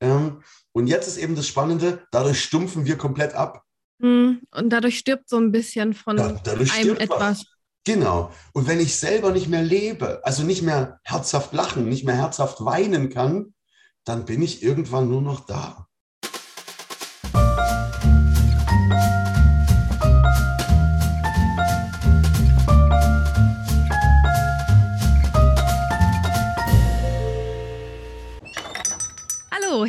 Ähm, und jetzt ist eben das Spannende, dadurch stumpfen wir komplett ab. Hm, und dadurch stirbt so ein bisschen von ja, einem etwas. Was. Genau. Und wenn ich selber nicht mehr lebe, also nicht mehr herzhaft lachen, nicht mehr herzhaft weinen kann, dann bin ich irgendwann nur noch da.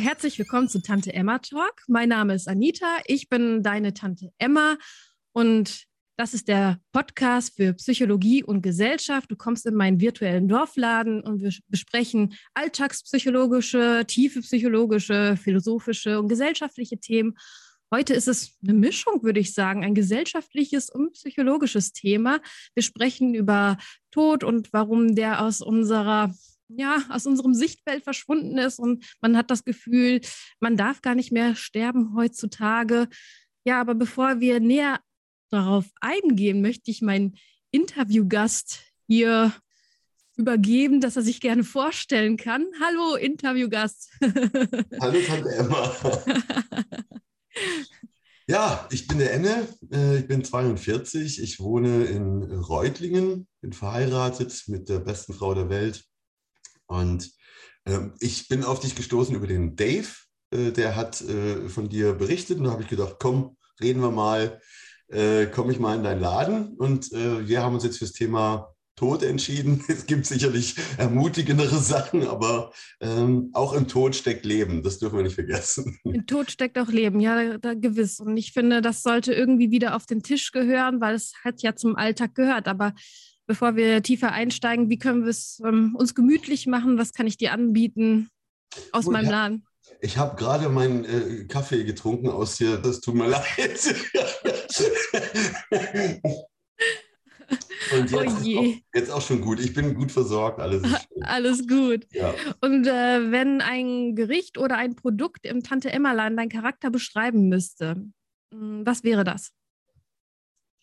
Herzlich willkommen zu Tante Emma Talk. Mein Name ist Anita, ich bin deine Tante Emma und das ist der Podcast für Psychologie und Gesellschaft. Du kommst in meinen virtuellen Dorfladen und wir besprechen alltagspsychologische, tiefe psychologische, philosophische und gesellschaftliche Themen. Heute ist es eine Mischung, würde ich sagen, ein gesellschaftliches und psychologisches Thema. Wir sprechen über Tod und warum der aus unserer ja, aus unserem Sichtfeld verschwunden ist und man hat das Gefühl, man darf gar nicht mehr sterben heutzutage. Ja, aber bevor wir näher darauf eingehen, möchte ich meinen Interviewgast hier übergeben, dass er sich gerne vorstellen kann. Hallo, Interviewgast. Hallo, Tante Emma. Ja, ich bin der Enne, äh, ich bin 42, ich wohne in Reutlingen, bin verheiratet mit der besten Frau der Welt und ähm, ich bin auf dich gestoßen über den Dave, äh, der hat äh, von dir berichtet und da habe ich gedacht, komm, reden wir mal, äh, komme ich mal in deinen Laden und äh, wir haben uns jetzt fürs Thema Tod entschieden. Es gibt sicherlich ermutigendere Sachen, aber ähm, auch im Tod steckt Leben. Das dürfen wir nicht vergessen. Im Tod steckt auch Leben, ja, da, gewiss. Und ich finde, das sollte irgendwie wieder auf den Tisch gehören, weil es hat ja zum Alltag gehört. Aber bevor wir tiefer einsteigen, wie können wir es ähm, uns gemütlich machen? Was kann ich dir anbieten aus oh, meinem ja. Laden? Ich habe gerade meinen äh, Kaffee getrunken aus hier, das tut mir leid. Und oh jetzt, oh auch, jetzt auch schon gut. Ich bin gut versorgt, alles. Alles gut. Ja. Und äh, wenn ein Gericht oder ein Produkt im Tante Emma-Laden deinen Charakter beschreiben müsste, hm, was wäre das?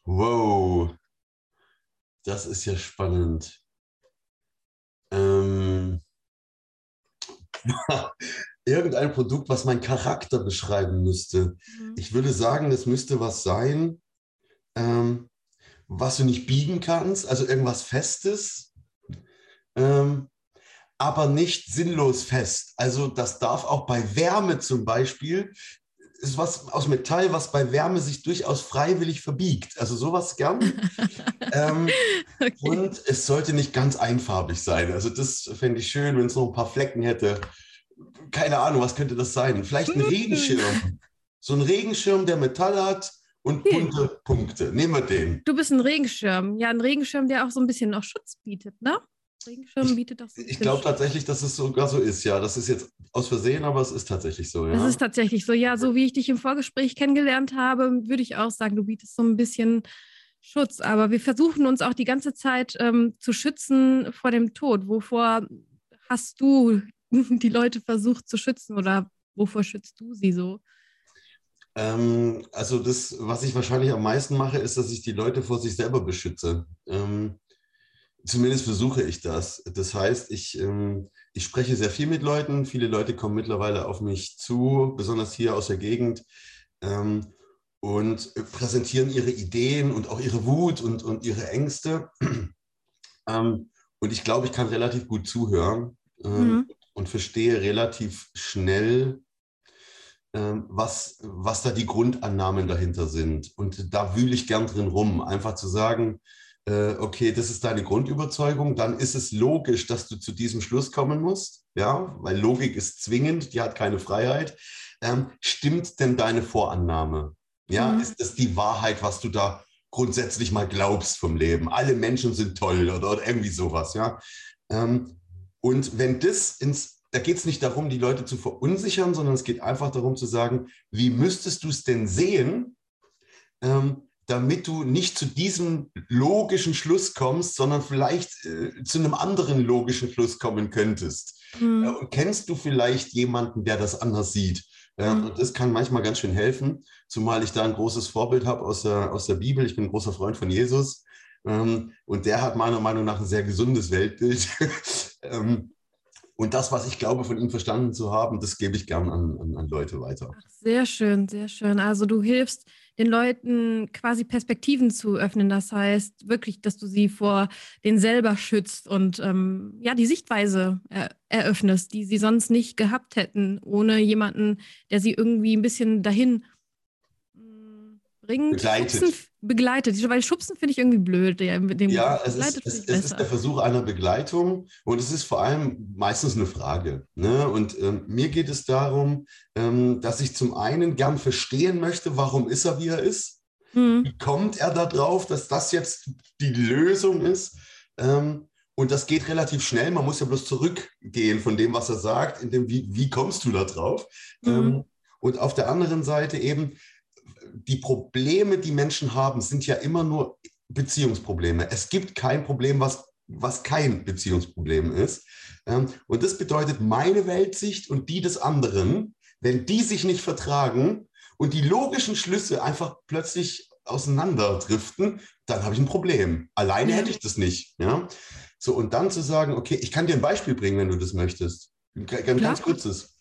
Wow, das ist ja spannend. Ähm, irgendein Produkt, was meinen Charakter beschreiben müsste. Mhm. Ich würde sagen, es müsste was sein, ähm, was du nicht biegen kannst, also irgendwas Festes, ähm, aber nicht sinnlos fest. Also das darf auch bei Wärme zum Beispiel ist was aus Metall, was bei Wärme sich durchaus freiwillig verbiegt. Also sowas gern. ähm, okay. Und es sollte nicht ganz einfarbig sein. Also das fände ich schön, wenn es noch ein paar Flecken hätte. Keine Ahnung, was könnte das sein? Vielleicht ein Regenschirm. So ein Regenschirm, der Metall hat und bunte Punkte. Nehmen wir den. Du bist ein Regenschirm. Ja, ein Regenschirm, der auch so ein bisschen noch Schutz bietet, ne? Regenschirm bietet so Ich glaube tatsächlich, dass es sogar so ist, ja. Das ist jetzt aus Versehen, aber es ist tatsächlich so, ja. Es ist tatsächlich so, ja. So wie ich dich im Vorgespräch kennengelernt habe, würde ich auch sagen, du bietest so ein bisschen Schutz. Aber wir versuchen uns auch die ganze Zeit ähm, zu schützen vor dem Tod. Wovor hast du die Leute versucht zu schützen oder wovor schützt du sie so? Ähm, also das, was ich wahrscheinlich am meisten mache, ist, dass ich die Leute vor sich selber beschütze. Ähm, Zumindest versuche ich das. Das heißt, ich, ähm, ich spreche sehr viel mit Leuten. Viele Leute kommen mittlerweile auf mich zu, besonders hier aus der Gegend, ähm, und präsentieren ihre Ideen und auch ihre Wut und, und ihre Ängste. ähm, und ich glaube, ich kann relativ gut zuhören mhm. und verstehe relativ schnell, was, was da die Grundannahmen dahinter sind. Und da wühle ich gern drin rum, einfach zu sagen, okay, das ist deine Grundüberzeugung, dann ist es logisch, dass du zu diesem Schluss kommen musst, ja, weil Logik ist zwingend, die hat keine Freiheit. Ähm, stimmt denn deine Vorannahme? Ja, mhm. ist das die Wahrheit, was du da grundsätzlich mal glaubst vom Leben? Alle Menschen sind toll oder, oder irgendwie sowas, ja. Ähm, und wenn das ins, da geht es nicht darum, die Leute zu verunsichern, sondern es geht einfach darum zu sagen, wie müsstest du es denn sehen, ähm, damit du nicht zu diesem logischen Schluss kommst, sondern vielleicht äh, zu einem anderen logischen Schluss kommen könntest. Mhm. Äh, und kennst du vielleicht jemanden, der das anders sieht? Äh, mhm. Und das kann manchmal ganz schön helfen, zumal ich da ein großes Vorbild habe aus der, aus der Bibel. Ich bin ein großer Freund von Jesus. Ähm, und der hat meiner Meinung nach ein sehr gesundes Weltbild. ähm, Und das, was ich glaube, von ihm verstanden zu haben, das gebe ich gern an, an, an Leute weiter. Ach, sehr schön, sehr schön. Also du hilfst den Leuten quasi Perspektiven zu öffnen. Das heißt wirklich, dass du sie vor den selber schützt und ähm, ja, die Sichtweise er eröffnest, die sie sonst nicht gehabt hätten, ohne jemanden, der sie irgendwie ein bisschen dahin bringt. Begleitet. Schubsen, begleitet. Weil Schubsen finde ich irgendwie blöd. Dem ja, es ist, es, es ist, der Versuch einer Begleitung und es ist vor allem meistens eine Frage. Ne? Und ähm, mir geht es darum, ähm, dass ich zum einen gern verstehen möchte, warum ist er, wie er ist. Mhm. Wie kommt er darauf, dass das jetzt die Lösung ist? Ähm, und das geht relativ schnell. Man muss ja bloß zurückgehen von dem, was er sagt, in dem, wie, wie kommst du da drauf? Mhm. Ähm, und auf der anderen Seite eben, die Probleme, die Menschen haben, sind ja immer nur Beziehungsprobleme. Es gibt kein Problem, was, was kein Beziehungsproblem ist. Ähm, und das bedeutet, meine Weltsicht und die des anderen, wenn die sich nicht vertragen und die logischen Schlüsse einfach plötzlich auseinanderdriften, dann habe ich ein Problem. Alleine hätte ich das nicht. Ja? So, und dann zu sagen, okay, ich kann dir ein Beispiel bringen, wenn du das möchtest. Ein ganz kurzes.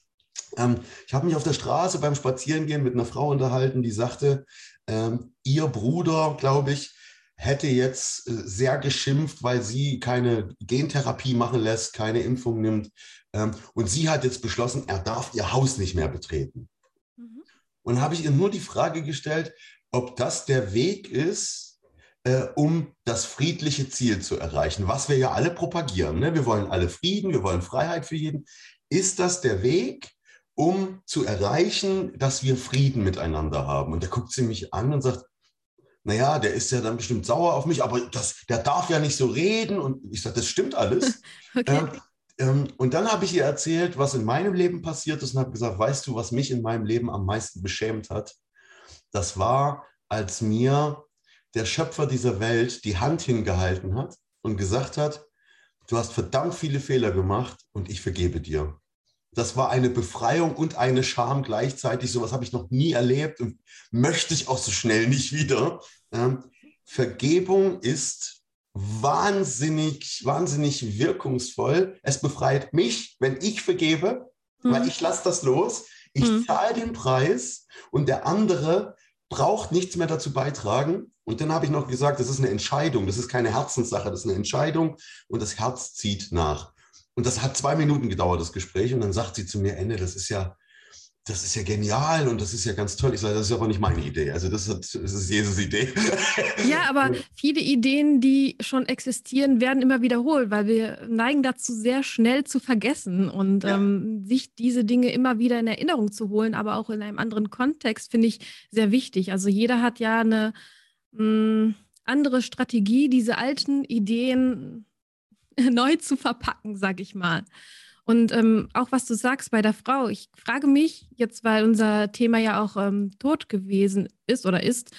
Ähm, ich habe mich auf der Straße beim Spazierengehen mit einer Frau unterhalten, die sagte, ähm, ihr Bruder, glaube ich, hätte jetzt äh, sehr geschimpft, weil sie keine Gentherapie machen lässt, keine Impfung nimmt. Ähm, und sie hat jetzt beschlossen, er darf ihr Haus nicht mehr betreten. Mhm. Und habe ich ihr nur die Frage gestellt, ob das der Weg ist, äh, um das friedliche Ziel zu erreichen, was wir ja alle propagieren. Ne? Wir wollen alle Frieden, wir wollen Freiheit für jeden. Ist das der Weg? Um zu erreichen, dass wir Frieden miteinander haben. Und der guckt sie mich an und sagt, naja, der ist ja dann bestimmt sauer auf mich, aber das, der darf ja nicht so reden. Und ich sage, das stimmt alles. okay. ähm, ähm, und dann habe ich ihr erzählt, was in meinem Leben passiert ist und habe gesagt, weißt du, was mich in meinem Leben am meisten beschämt hat? Das war, als mir der Schöpfer dieser Welt die Hand hingehalten hat und gesagt hat, du hast verdammt viele Fehler gemacht und ich vergebe dir das war eine Befreiung und eine Scham gleichzeitig. Sowas habe ich noch nie erlebt und möchte ich auch so schnell nicht wieder. Ähm, Vergebung ist wahnsinnig, wahnsinnig wirkungsvoll. Es befreit mich, wenn ich vergebe, mhm. weil ich lasse das los. Ich mhm. zahle den Preis und der andere braucht nichts mehr dazu beitragen. Und dann habe ich noch gesagt, das ist eine Entscheidung, das ist keine Herzenssache, das ist eine Entscheidung und das Herz zieht nach. Und das hat zwei Minuten gedauert, das Gespräch. Und dann sagt sie zu mir, Ende, das ist ja, das ist ja genial und das ist ja ganz toll. Ich sage, das ist aber nicht meine Idee. Also das, hat, das ist Jesus Idee. Ja, aber viele Ideen, die schon existieren, werden immer wiederholt, weil wir neigen dazu, sehr schnell zu vergessen und ja. ähm, sich diese Dinge immer wieder in Erinnerung zu holen, aber auch in einem anderen Kontext, finde ich sehr wichtig. Also jeder hat ja eine mh, hm, andere Strategie, diese alten Ideen neu zu verpacken, sag ich mal. Und ähm, auch was du sagst bei der Frau, ich frage mich jetzt, weil unser Thema ja auch ähm, Tod gewesen ist oder ist,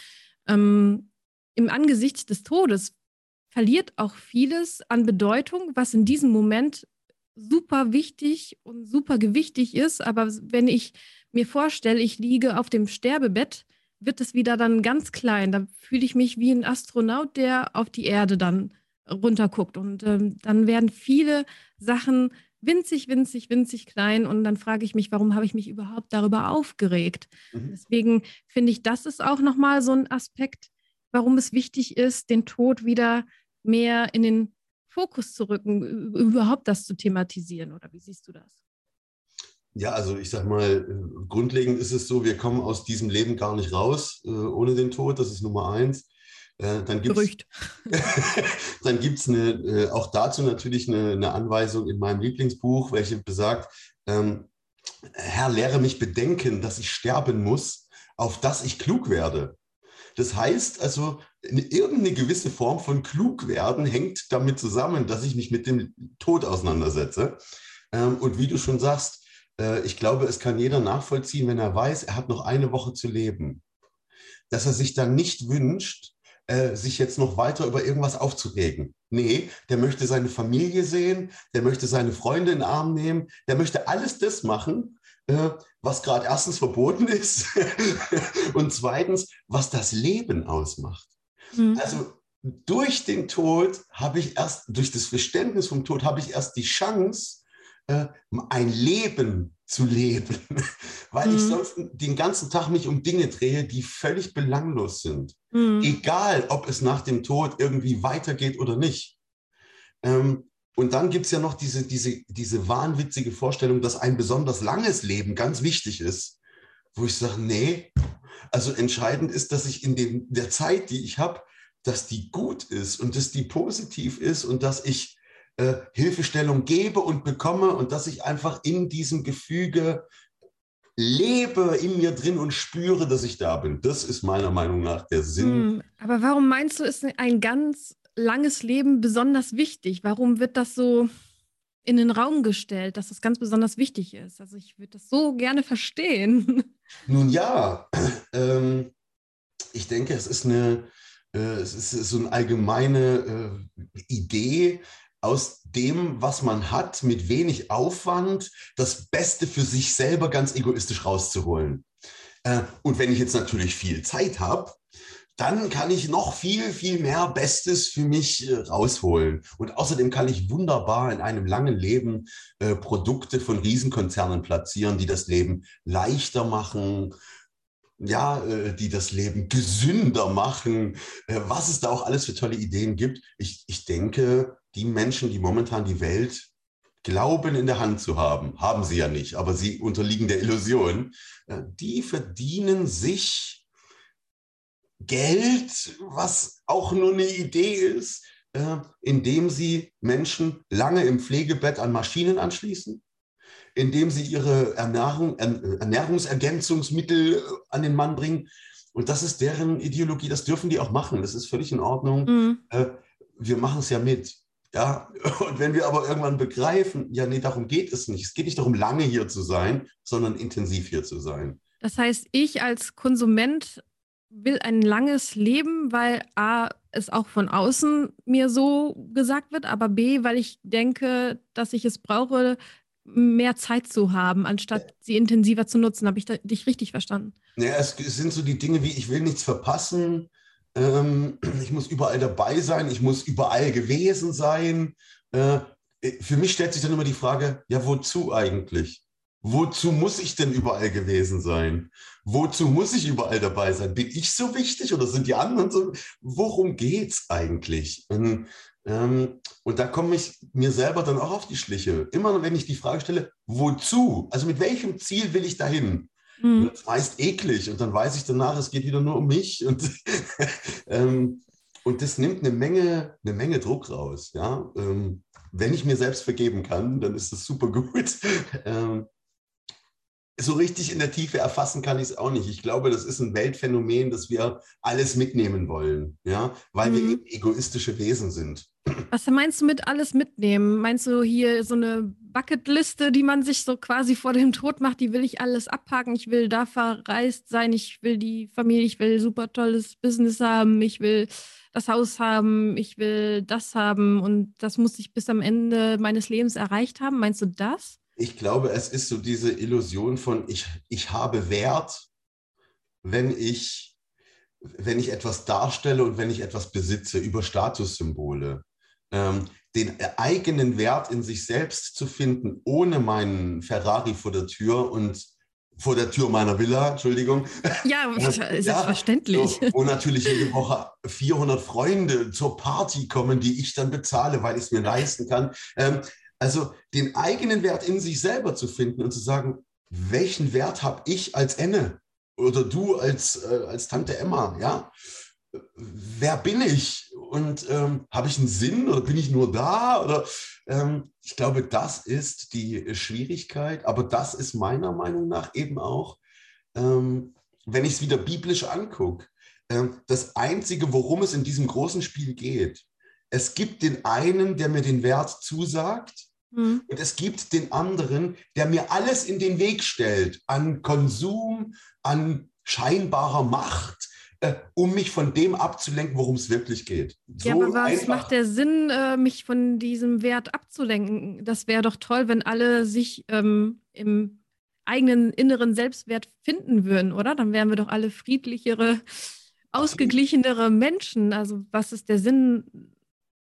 ähm, im Angesicht des Todes verliert auch vieles an Bedeutung, was in diesem Moment super wichtig und super gewichtig ist. Aber wenn ich mir vorstelle, ich liege auf dem Sterbebett, wird es wieder dann ganz klein. Da fühle ich mich wie ein Astronaut, der auf die Erde dann runterguckt. Und ähm, dann werden viele Sachen winzig, winzig, winzig klein. Und dann frage ich mich, warum habe ich mich überhaupt darüber aufgeregt? Mhm. Deswegen finde ich, das ist auch nochmal so ein Aspekt, warum es wichtig ist, den Tod wieder mehr in den Fokus zu rücken, überhaupt das zu thematisieren. Oder wie siehst du das? Ja, also ich sag mal, äh, grundlegend ist es so, wir kommen aus diesem Leben gar nicht raus äh, ohne den Tod, das ist Nummer eins. Äh, dann gibt es äh, auch dazu natürlich eine, eine, Anweisung in meinem Lieblingsbuch, welche besagt, ähm, Herr, lehre mich bedenken, dass ich sterben muss, auf dass ich klug werde. Das heißt also, irgendeine gewisse Form von Klugwerden hängt damit zusammen, dass ich mich mit dem Tod auseinandersetze. Ähm, und wie du schon sagst, äh, ich glaube, es kann jeder nachvollziehen, wenn er weiß, er hat noch eine Woche zu leben, dass er sich dann nicht wünscht, äh, sich jetzt noch weiter über irgendwas aufzuregen. Nee, der möchte seine Familie sehen, der möchte seine Freunde in den Arm nehmen, der möchte alles das machen, äh, was gerade erstens verboten ist und zweitens, was das Leben ausmacht. Mhm. Also durch den Tod habe ich erst, durch das Verständnis vom Tod habe ich erst die Chance, äh, ein Leben zu leben, weil mhm. ich sonst den ganzen Tag mich um Dinge drehe, die völlig belanglos sind. Mhm. Egal, ob es nach dem Tod irgendwie weitergeht oder nicht. Ähm, und dann gibt es ja noch diese, diese, diese wahnwitzige Vorstellung, dass ein besonders langes Leben ganz wichtig ist, wo ich sage, nee, also entscheidend ist, dass ich in dem, der Zeit, die ich habe, dass die gut ist und dass die positiv ist und dass ich äh, Hilfestellung gebe und bekomme und dass ich einfach in diesem Gefüge lebe in mir drin und spüre, dass ich da bin. Das ist meiner Meinung nach der Sinn. Hm, aber warum meinst du, ist ein ganz langes Leben besonders wichtig? Warum wird das so in den Raum gestellt, dass das ganz besonders wichtig ist? Also ich würde das so gerne verstehen. Nun ja, ähm, ich denke, es ist eine, äh, es ist so eine allgemeine äh, Idee, aus dem, was man hat, mit wenig Aufwand, das Beste für sich selber ganz egoistisch rauszuholen. Äh, und wenn ich jetzt natürlich viel Zeit habe, dann kann ich noch viel, viel mehr Bestes für mich äh, rausholen. Und außerdem kann ich wunderbar in einem langen Leben äh, Produkte von Riesenkonzernen platzieren, die das Leben leichter machen, ja, die das Leben gesünder machen, was es da auch alles für tolle Ideen gibt. Ich, ich denke, die Menschen, die momentan die Welt glauben in der Hand zu haben, haben sie ja nicht, aber sie unterliegen der Illusion, äh, die verdienen sich Geld, was auch nur eine Idee ist, äh, indem sie Menschen lange im Pflegebett an Maschinen anschließen, indem sie ihre Ernährung, Ernährungsergänzungsmittel äh, an den Mann bringen. Und das ist deren Ideologie, das dürfen die auch machen, das ist völlig in Ordnung. Mhm. Wir machen es ja mit. Ja, und wenn wir aber irgendwann begreifen, ja, nee, darum geht es nicht. Es geht nicht darum, lange hier zu sein, sondern intensiv hier zu sein. Das heißt, ich als Konsument will ein langes Leben, weil A, es auch von außen mir so gesagt wird, aber B, weil ich denke, dass ich es brauche, mehr Zeit zu haben, anstatt sie intensiver zu nutzen. Habe ich dich richtig verstanden? Ja, es sind so die Dinge wie, ich will nichts verpassen, ähm, ich muss überall dabei sein, ich muss überall gewesen sein. Äh, für mich stellt sich dann immer die Frage, ja, wozu eigentlich? Wozu muss ich denn überall gewesen sein? Wozu muss ich überall dabei sein? Bin ich so wichtig oder sind die anderen so? Worum geht es eigentlich? Und, ähm, und da komme ich mir selber dann auch auf die Schliche. Immer wenn ich die Frage stelle, wozu? Also mit welchem Ziel will ich dahin? Mhm. Das ist meist eklig und dann weiß ich danach, es geht wieder nur um mich. Und, ähm, und das nimmt eine Menge, eine Menge Druck raus. Ja? Ähm, wenn ich mir selbst vergeben kann, dann ist das super gut. Ähm, so richtig in der Tiefe erfassen kann ich es auch nicht. Ich glaube, das ist ein Weltphänomen, dass wir alles mitnehmen wollen, ja, weil mhm. wir eben egoistische Wesen sind. Was meinst du mit alles mitnehmen? Meinst du hier so eine Bucketliste, die man sich so quasi vor dem Tod macht, die will ich alles abhaken, ich will da verreist sein, ich will die Familie, ich will super tolles Business haben, ich will das Haus haben, ich will das haben und das muss ich bis am Ende meines Lebens erreicht haben. Meinst du das? Ich glaube, es ist so diese Illusion von, ich, ich habe Wert, wenn ich, wenn ich etwas darstelle und wenn ich etwas besitze über Statussymbole. Ähm, den eigenen Wert in sich selbst zu finden, ohne meinen Ferrari vor der Tür und vor der Tür meiner Villa, Entschuldigung. Ja, ist ja, verständlich. So, wo natürlich jede Woche 400 Freunde zur Party kommen, die ich dann bezahle, weil ich es mir leisten kann. Ähm, also den eigenen Wert in sich selber zu finden und zu sagen, welchen Wert habe ich als Enne oder du als, äh, als Tante Emma, ja? Wer bin ich? Und ähm, habe ich einen Sinn oder bin ich nur da? Oder ähm, ich glaube, das ist die Schwierigkeit, aber das ist meiner Meinung nach eben auch, ähm, wenn ich es wieder biblisch angucke, ähm, das Einzige, worum es in diesem großen Spiel geht. Es gibt den einen, der mir den Wert zusagt Mhm. Und es gibt den anderen, der mir alles in den Weg stellt an Konsum, an scheinbarer Macht, äh, um mich von dem abzulenken, worum es wirklich geht. So ja, aber was macht der Sinn, äh, mich von diesem Wert abzulenken? Das wäre doch toll, wenn alle sich ähm, im eigenen inneren Selbstwert finden würden, oder? Dann wären wir doch alle friedlichere, ausgeglichenere Menschen. Also was ist der Sinn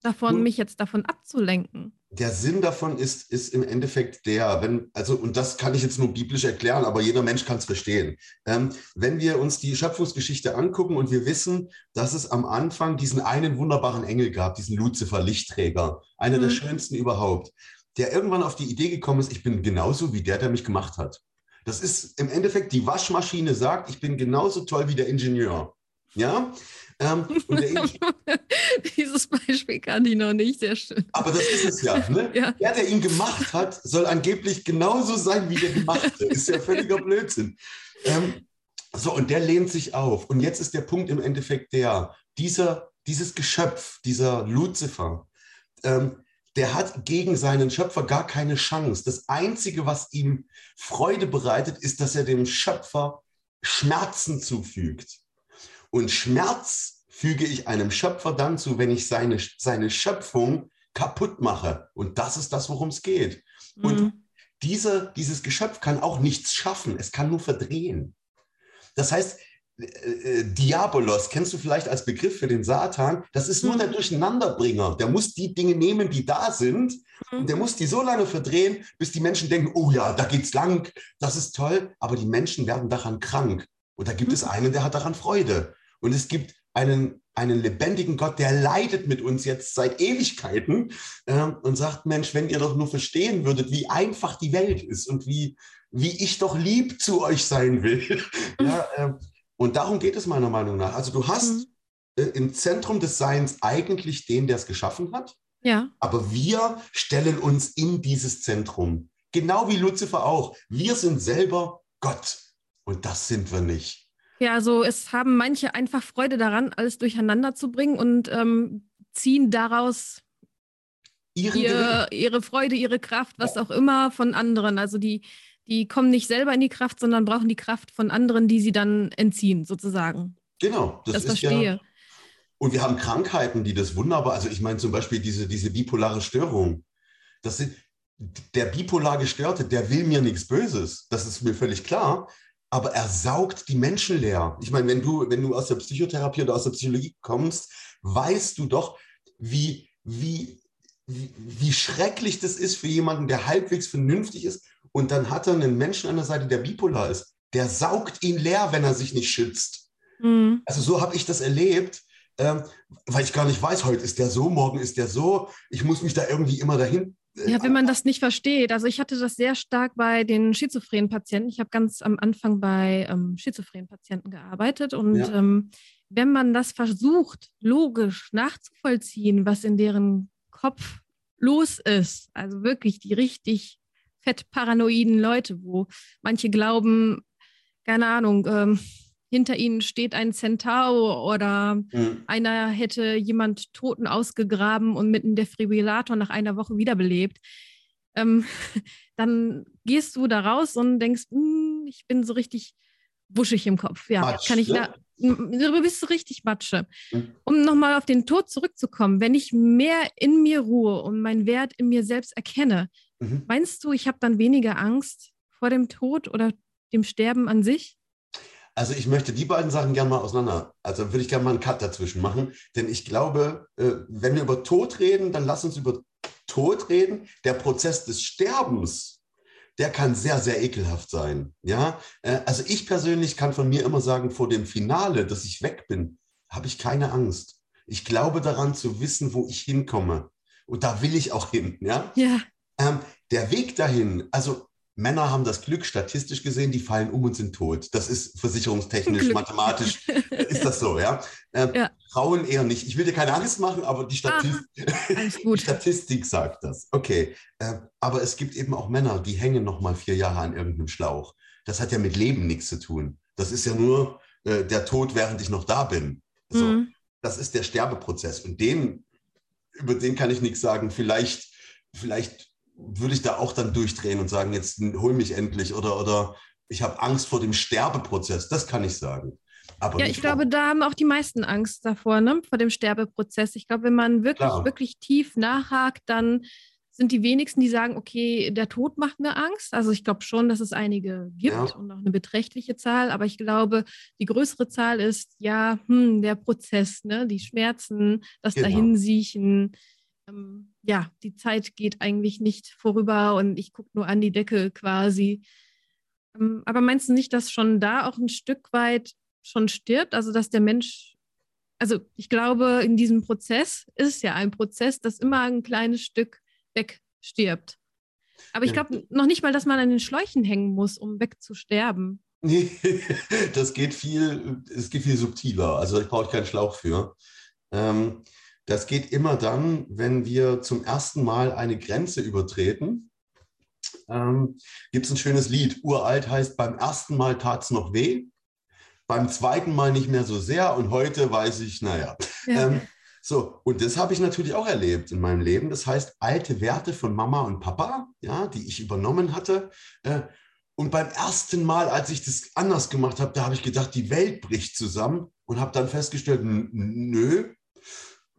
davon, Nur, mich jetzt davon abzulenken. Der Sinn davon ist, ist im Endeffekt der, wenn, also, und das kann ich jetzt nur biblisch erklären, aber jeder Mensch kann es verstehen. Ähm, wenn wir uns die Schöpfungsgeschichte angucken und wir wissen, dass es am Anfang diesen einen wunderbaren Engel gab, diesen Luzifer, Lichtträger, einer mhm. der schönsten überhaupt, der irgendwann auf die Idee gekommen ist, ich bin genauso wie der, der mich gemacht hat. Das ist im Endeffekt, die Waschmaschine sagt, ich bin genauso toll wie der Ingenieur. Ja? Ähm, Dieses Beispiel kann ich noch nicht, sehr schön. Aber das ist es ja, ne? ja. Der, der ihn gemacht hat, soll angeblich genauso sein wie der Gemachte. Ist ja völliger Blödsinn. Ähm, so, und der lehnt sich auf. Und jetzt ist der Punkt im Endeffekt der, dieser, dieses Geschöpf, dieser Luzifer, ähm, der hat gegen seinen Schöpfer gar keine Chance. Das Einzige, was ihm Freude bereitet, ist, dass er dem Schöpfer Schmerzen zufügt. Und Schmerz füge ich einem Schöpfer dann zu, wenn ich seine, seine Schöpfung kaputt mache. Und das ist das, worum es geht. Mhm. Und diese, dieses Geschöpf kann auch nichts schaffen, es kann nur verdrehen. Das heißt, äh, äh, Diabolos, kennst du vielleicht als Begriff für den Satan? Das ist nur mhm. der Durcheinanderbringer. Der muss die Dinge nehmen, die da sind, mhm. und der muss die so lange verdrehen, bis die Menschen denken, oh ja, da geht's lang, das ist toll, aber die Menschen werden daran krank. Und da gibt mhm. es einen, der hat daran Freude. Und es gibt einen, einen lebendigen Gott, der leidet mit uns jetzt seit Ewigkeiten äh, und sagt, Mensch, wenn ihr doch nur verstehen würdet, wie einfach die Welt ist und wie, wie ich doch lieb zu euch sein will. ja, äh, und darum geht es meiner Meinung nach. Also du hast mhm. äh, im Zentrum des Seins eigentlich den, der es geschaffen hat. Ja. Aber wir stellen uns in dieses Zentrum. Genau wie Luzifer auch. Wir sind selber Gott. Und das sind wir nicht. Ja, also es haben manche einfach Freude daran, alles durcheinander zu bringen und ähm, ziehen daraus ihr, ihre Freude, ihre Kraft, was auch immer von anderen. Also die, die kommen nicht selber in die Kraft, sondern brauchen die Kraft von anderen, die sie dann entziehen, sozusagen. Genau, das, das ist verstehe. ja. Und wir haben Krankheiten, die das wunderbar, also ich meine zum Beispiel diese, diese bipolare Störung. Das sind, der bipolar Gestörte, der will mir nichts Böses. Das ist mir völlig klar aber er saugt die Menschen leer. Ich meine, wenn du, wenn du aus der Psychotherapie oder aus der Psychologie kommst, weißt du doch, wie, wie, wie, wie schrecklich das ist für jemanden, der halbwegs vernünftig ist und dann hat er einen Menschen an der Seite, der bipolar ist. Der saugt ihn leer, wenn er sich nicht schützt. Mhm. Also so habe ich das erlebt, ähm, weil ich gar nicht weiß, heute ist der so, morgen ist der so. Ich muss mich da irgendwie immer dahin ja, wenn man das nicht versteht. Also ich hatte das sehr stark bei den schizophrenen Patienten. Ich habe ganz am Anfang bei ähm, schizophrenen Patienten gearbeitet. Und ja. ähm, wenn man das versucht, logisch nachzuvollziehen, was in deren Kopf los ist, also wirklich die richtig fett paranoiden Leute, wo manche glauben, keine Ahnung, ähm, hinter ihnen steht ein Centaur oder mhm. einer hätte jemand Toten ausgegraben und mit einem Defibrillator nach einer Woche wiederbelebt, ähm, dann gehst du da raus und denkst, hm, ich bin so richtig wuschig im Kopf. Ja, Matsch, kann ich ne? da, du bist so richtig Matsche. Mhm. Um nochmal auf den Tod zurückzukommen, wenn ich mehr in mir ruhe und meinen Wert in mir selbst erkenne, mhm. meinst du, ich habe dann weniger Angst vor dem Tod oder dem Sterben an sich? Also ich möchte die beiden Sachen gerne mal auseinander. Also würde ich gerne mal einen Cut dazwischen machen. Denn ich glaube, äh, wenn wir über Tod reden, dann lass uns über Tod reden. Der Prozess des Sterbens, der kann sehr, sehr ekelhaft sein. Ja, äh, also ich persönlich kann von mir immer sagen, vor dem Finale, dass ich weg bin, habe ich keine Angst. Ich glaube daran zu wissen, wo ich hinkomme. Und da will ich auch hin. Ja. ja. Ähm, der Weg dahin, also Männer haben das Glück, statistisch gesehen, die fallen um und sind tot. Das ist versicherungstechnisch, Glück. mathematisch, ist das so, ja? Äh, ja? Frauen eher nicht. Ich will dir keine Angst machen, aber die, Statist die Statistik sagt das. Okay, äh, aber es gibt eben auch Männer, die hängen noch mal vier Jahre an irgendeinem Schlauch. Das hat ja mit Leben nichts zu tun. Das ist ja nur äh, der Tod, während ich noch da bin. So, mhm. Das ist der Sterbeprozess. Und den, über den kann ich nichts sagen. Vielleicht, vielleicht würde ich da auch dann durchdrehen und sagen, jetzt hol mich endlich oder, oder ich habe Angst vor dem Sterbeprozess. Das kann ich sagen. Aber ja, ich glaube, da haben auch die meisten Angst davor, ne? vor dem Sterbeprozess. Ich glaube, wenn man wirklich, Klar. wirklich tief nachhakt, dann sind die wenigsten, die sagen, okay, der Tod macht mir Angst. Also ich glaube schon, dass es einige gibt ja. und auch eine beträchtliche Zahl, aber ich glaube, die größere Zahl ist ja hm, der Prozess, ne? die Schmerzen, das genau. Dahinsiechen. Ähm, ja, die Zeit geht eigentlich nicht vorüber und ich gucke nur an die Decke quasi. Ähm, aber meinst du nicht, dass schon da auch ein Stück weit schon stirbt? Also dass der Mensch also ich glaube, in diesem Prozess ist ja ein Prozess, das immer ein kleines Stück wegstirbt. Aber ich glaube noch nicht mal, dass man an den Schläuchen hängen muss, um wegzusterben. Nee, das geht viel, es geht viel subtiler. Also ich brauche keinen Schlauch für. Ähm, das geht immer dann, wenn wir zum ersten Mal eine Grenze übertreten. Ähm, Gibt es ein schönes Lied, uralt heißt, beim ersten Mal tat es noch weh, beim zweiten Mal nicht mehr so sehr und heute weiß ich, naja. Ja. Ähm, so, und das habe ich natürlich auch erlebt in meinem Leben. Das heißt, alte Werte von Mama und Papa, ja, die ich übernommen hatte. Äh, und beim ersten Mal, als ich das anders gemacht habe, da habe ich gedacht, die Welt bricht zusammen und habe dann festgestellt, nö,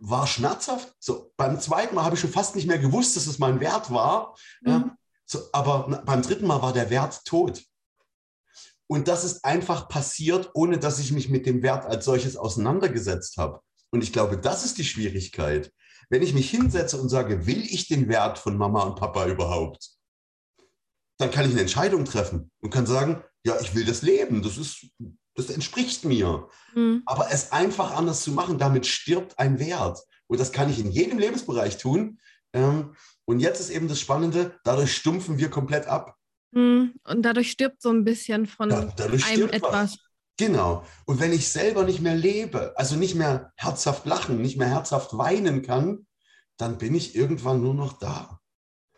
war schmerzhaft. So, beim zweiten Mal habe ich schon fast nicht mehr gewusst, dass es mein Wert war. Mhm. Ja, so, aber beim dritten Mal war der Wert tot. Und das ist einfach passiert, ohne dass ich mich mit dem Wert als solches auseinandergesetzt habe. Und ich glaube, das ist die Schwierigkeit. Wenn ich mich hinsetze und sage, will ich den Wert von Mama und Papa überhaupt? Dann kann ich eine Entscheidung treffen und kann sagen, ja, ich will das Leben, das ist, das entspricht mir. Mhm. Aber es einfach anders zu machen, damit stirbt ein Wert. Und das kann ich in jedem Lebensbereich tun. Ähm, und jetzt ist eben das Spannende, dadurch stumpfen wir komplett ab. Mhm. Und dadurch stirbt so ein bisschen von ja, einem etwas. Was. Genau. Und wenn ich selber nicht mehr lebe, also nicht mehr herzhaft lachen, nicht mehr herzhaft weinen kann, dann bin ich irgendwann nur noch da.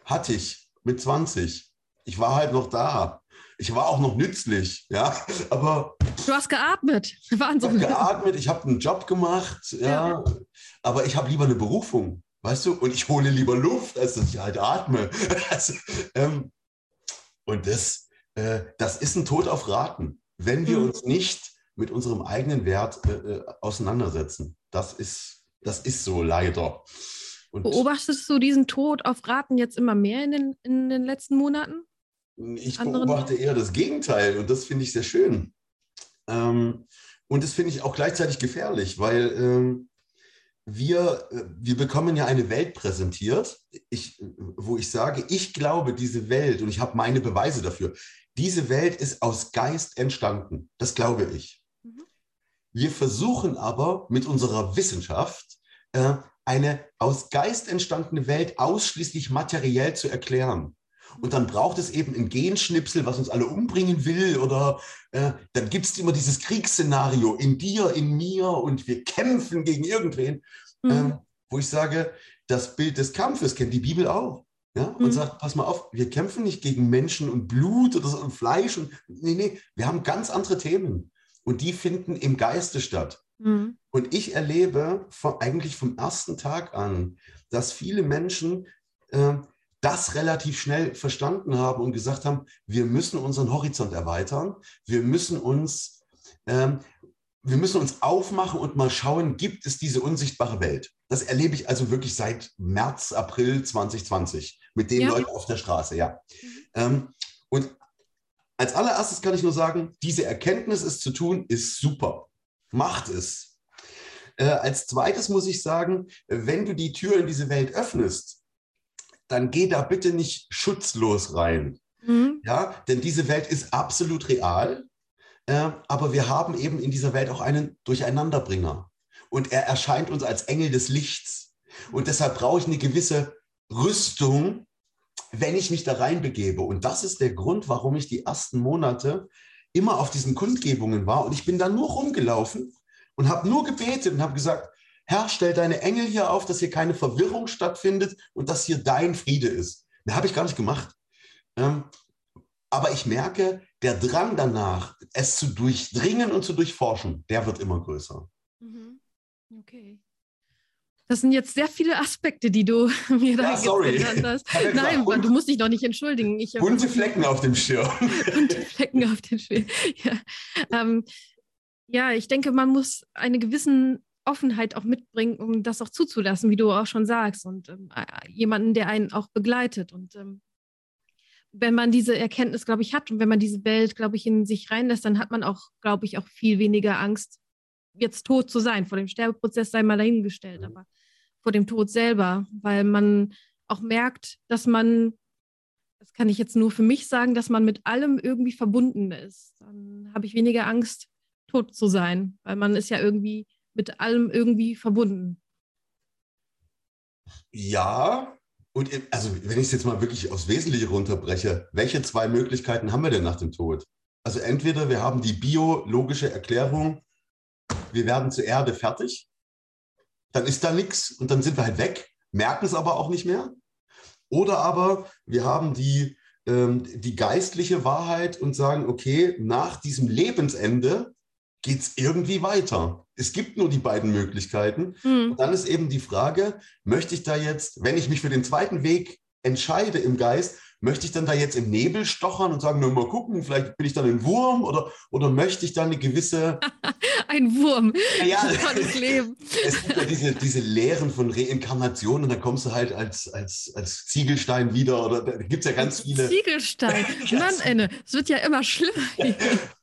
Hatte ich mit 20. Ich war halt noch da. Ich war auch noch nützlich, ja. Aber du hast geatmet. Wahnsinn. Ich habe geatmet. Ich habe einen Job gemacht, ja. ja. Aber ich habe lieber eine Berufung, weißt du. Und ich hole lieber Luft, als dass ich halt atme. Also, ähm, und das, äh, das ist ein Tod auf Raten wenn wir mhm. uns nicht mit unserem eigenen Wert äh, äh, auseinandersetzen. Das ist, das ist so leider. Und Beobachtest du diesen Tod auf Raten jetzt immer mehr in den, in den letzten Monaten? Ich beobachte eher das Gegenteil und das finde ich sehr schön. Ähm, und das finde ich auch gleichzeitig gefährlich, weil ähm, wir, äh, wir bekommen ja eine Welt präsentiert, ich, wo ich sage, ich glaube, diese Welt, und ich habe meine Beweise dafür, diese Welt ist aus Geist entstanden. Das glaube ich. Mhm. Wir versuchen aber mit unserer Wissenschaft äh, eine aus Geist entstandene Welt ausschließlich materiell zu erklären. Und dann braucht es eben ein Genschnipsel, was uns alle umbringen will. Oder äh, dann gibt es immer dieses Kriegsszenario in dir, in mir und wir kämpfen gegen irgendwen. Mhm. Ähm, wo ich sage, das Bild des Kampfes kennt die Bibel auch. Ja, und mhm. sagt, pass mal auf, wir kämpfen nicht gegen Menschen und Blut oder so und Fleisch. Und, nee, nee, wir haben ganz andere Themen. Und die finden im Geiste statt. Mhm. Und ich erlebe von, eigentlich vom ersten Tag an, dass viele Menschen äh, das relativ schnell verstanden haben und gesagt haben, wir müssen unseren Horizont erweitern. Wir müssen uns, ähm, wir müssen uns aufmachen und mal schauen, gibt es diese unsichtbare Welt? Das erlebe ich also wirklich seit März, April 2020 mit den ja. Leuten auf der Straße, ja. Mhm. Ähm, und als allererstes kann ich nur sagen, diese Erkenntnis, es zu tun, ist super. Macht es. Äh, als zweites muss ich sagen, wenn du die Tür in diese Welt öffnest, dann geh da bitte nicht schutzlos rein. Mhm. Ja, denn diese Welt ist absolut real. Äh, aber wir haben eben in dieser Welt auch einen Durcheinanderbringer. Und er erscheint uns als Engel des Lichts. Und deshalb brauche ich eine gewisse Rüstung, wenn ich mich da reinbegebe. Und das ist der Grund, warum ich die ersten Monate immer auf diesen Kundgebungen war. Und ich bin da nur rumgelaufen und habe nur gebetet und habe gesagt, Herr, stell deine Engel hier auf, dass hier keine Verwirrung stattfindet und dass hier dein Friede ist. Das habe ich gar nicht gemacht. Ähm, aber ich merke, der Drang danach, es zu durchdringen und zu durchforschen, der wird immer größer. Mhm. Okay. Das sind jetzt sehr viele Aspekte, die du mir da ja, hast. Nein, du musst dich doch nicht entschuldigen. Ich bunte Flecken auf dem Schirm. bunte Flecken auf dem Schirm. Ja. Ähm, ja, ich denke, man muss einen gewissen Offenheit auch mitbringen, um das auch zuzulassen, wie du auch schon sagst, und ähm, äh, jemanden, der einen auch begleitet. Und ähm, wenn man diese Erkenntnis, glaube ich, hat und wenn man diese Welt, glaube ich, in sich reinlässt, dann hat man auch, glaube ich, auch viel weniger Angst, jetzt tot zu sein. Vor dem Sterbeprozess sei mal dahingestellt, mhm. aber vor dem Tod selber, weil man auch merkt, dass man, das kann ich jetzt nur für mich sagen, dass man mit allem irgendwie verbunden ist. Dann habe ich weniger Angst, tot zu sein, weil man ist ja irgendwie mit allem irgendwie verbunden. Ja, und also wenn ich es jetzt mal wirklich aufs Wesentliche runterbreche, welche zwei Möglichkeiten haben wir denn nach dem Tod? Also entweder wir haben die biologische Erklärung, wir werden zur Erde fertig, dann ist da nichts und dann sind wir halt weg, merken es aber auch nicht mehr. Oder aber wir haben die, ähm, die geistliche Wahrheit und sagen, okay, nach diesem Lebensende geht es irgendwie weiter. Es gibt nur die beiden Möglichkeiten. Mhm. Und dann ist eben die Frage, möchte ich da jetzt, wenn ich mich für den zweiten Weg entscheide im Geist, möchte ich dann da jetzt im Nebel stochern und sagen, nur mal gucken, vielleicht bin ich dann ein Wurm oder, oder möchte ich dann eine gewisse... ein Wurm, ja, tolles Leben. es gibt ja diese, diese Lehren von Reinkarnation und dann kommst du halt als, als, als Ziegelstein wieder oder da gibt es ja ganz viele... Ziegelstein, Mann, Enne, es wird ja immer schlimmer.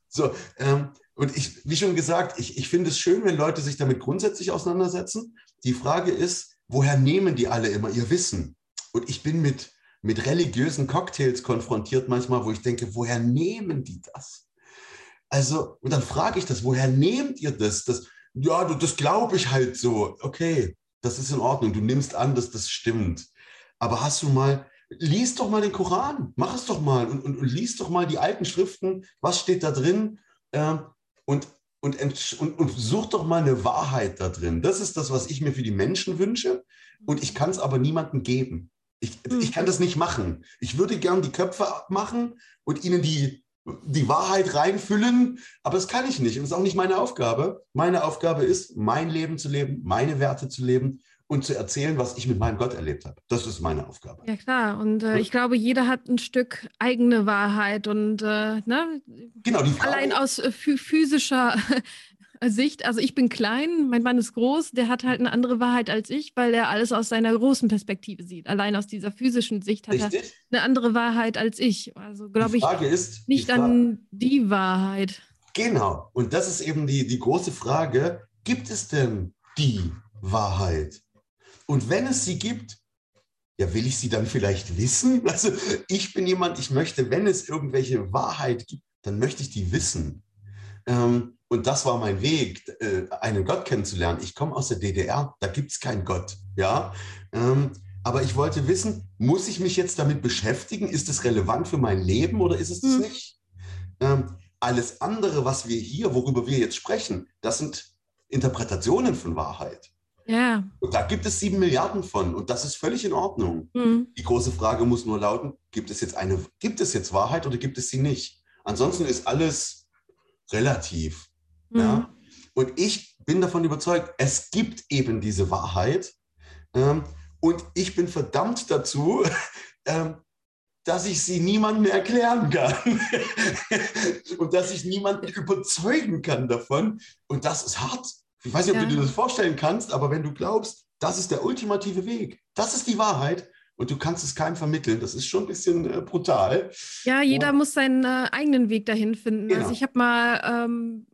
so, ähm, und ich, wie schon gesagt, ich, ich finde es schön, wenn Leute sich damit grundsätzlich auseinandersetzen. Die Frage ist, woher nehmen die alle immer ihr Wissen? Und ich bin mit, mit religiösen Cocktails konfrontiert manchmal, wo ich denke, woher nehmen die das? Also, und dann frage ich das, woher nehmt ihr das? das ja, das glaube ich halt so. Okay, das ist in Ordnung. Du nimmst an, dass das stimmt. Aber hast du mal, lies doch mal den Koran, mach es doch mal und, und, und lies doch mal die alten Schriften. Was steht da drin? Ähm, und, und, und, und such doch mal eine Wahrheit da drin. Das ist das, was ich mir für die Menschen wünsche. Und ich kann es aber niemandem geben. Ich, ich kann das nicht machen. Ich würde gern die Köpfe abmachen und ihnen die, die Wahrheit reinfüllen, aber das kann ich nicht. Und das ist auch nicht meine Aufgabe. Meine Aufgabe ist, mein Leben zu leben, meine Werte zu leben und zu erzählen, was ich mit meinem Gott erlebt habe. Das ist meine Aufgabe. Ja klar, und äh, ich glaube, jeder hat ein Stück eigene Wahrheit und äh, ne? genau, die Frage, allein aus äh, physischer Sicht, also ich bin klein, mein Mann ist groß, der hat halt eine andere Wahrheit als ich, weil er alles aus seiner großen Perspektive sieht. Allein aus dieser physischen Sicht hat Richtig? er eine andere Wahrheit als ich. Also glaube ich ist, nicht die an die Wahrheit. Genau, und das ist eben die, die große Frage, gibt es denn die Wahrheit? Und wenn es sie gibt, ja, will ich sie dann vielleicht wissen? Also ich bin jemand, ich möchte, wenn es irgendwelche Wahrheit gibt, dann möchte ich die wissen. Ähm, und das war mein Weg, äh, einen Gott kennenzulernen. Ich komme aus der DDR, da gibt es keinen Gott. Ja? Ähm, aber ich wollte wissen, muss ich mich jetzt damit beschäftigen? Ist es relevant für mein Leben oder ist es das hm. nicht? Ähm, alles andere, was wir hier, worüber wir jetzt sprechen, das sind Interpretationen von Wahrheit. Ja. Und da gibt es sieben Milliarden von und das ist völlig in Ordnung. Mhm. Die große Frage muss nur lauten, gibt es jetzt eine, gibt es jetzt Wahrheit oder gibt es sie nicht? Ansonsten ist alles relativ. Mhm. Ja? Und ich bin davon überzeugt, es gibt eben diese Wahrheit. Ähm, und ich bin verdammt dazu, ähm, dass ich sie niemandem erklären kann und dass ich niemanden überzeugen kann davon. Und das ist hart. Ich weiß nicht, ob ja. du dir das vorstellen kannst, aber wenn du glaubst, das ist der ultimative Weg, das ist die Wahrheit und du kannst es keinem vermitteln, das ist schon ein bisschen äh, brutal. Ja, jeder und, muss seinen äh, eigenen Weg dahin finden. Also genau. Also ich habe mal ähm,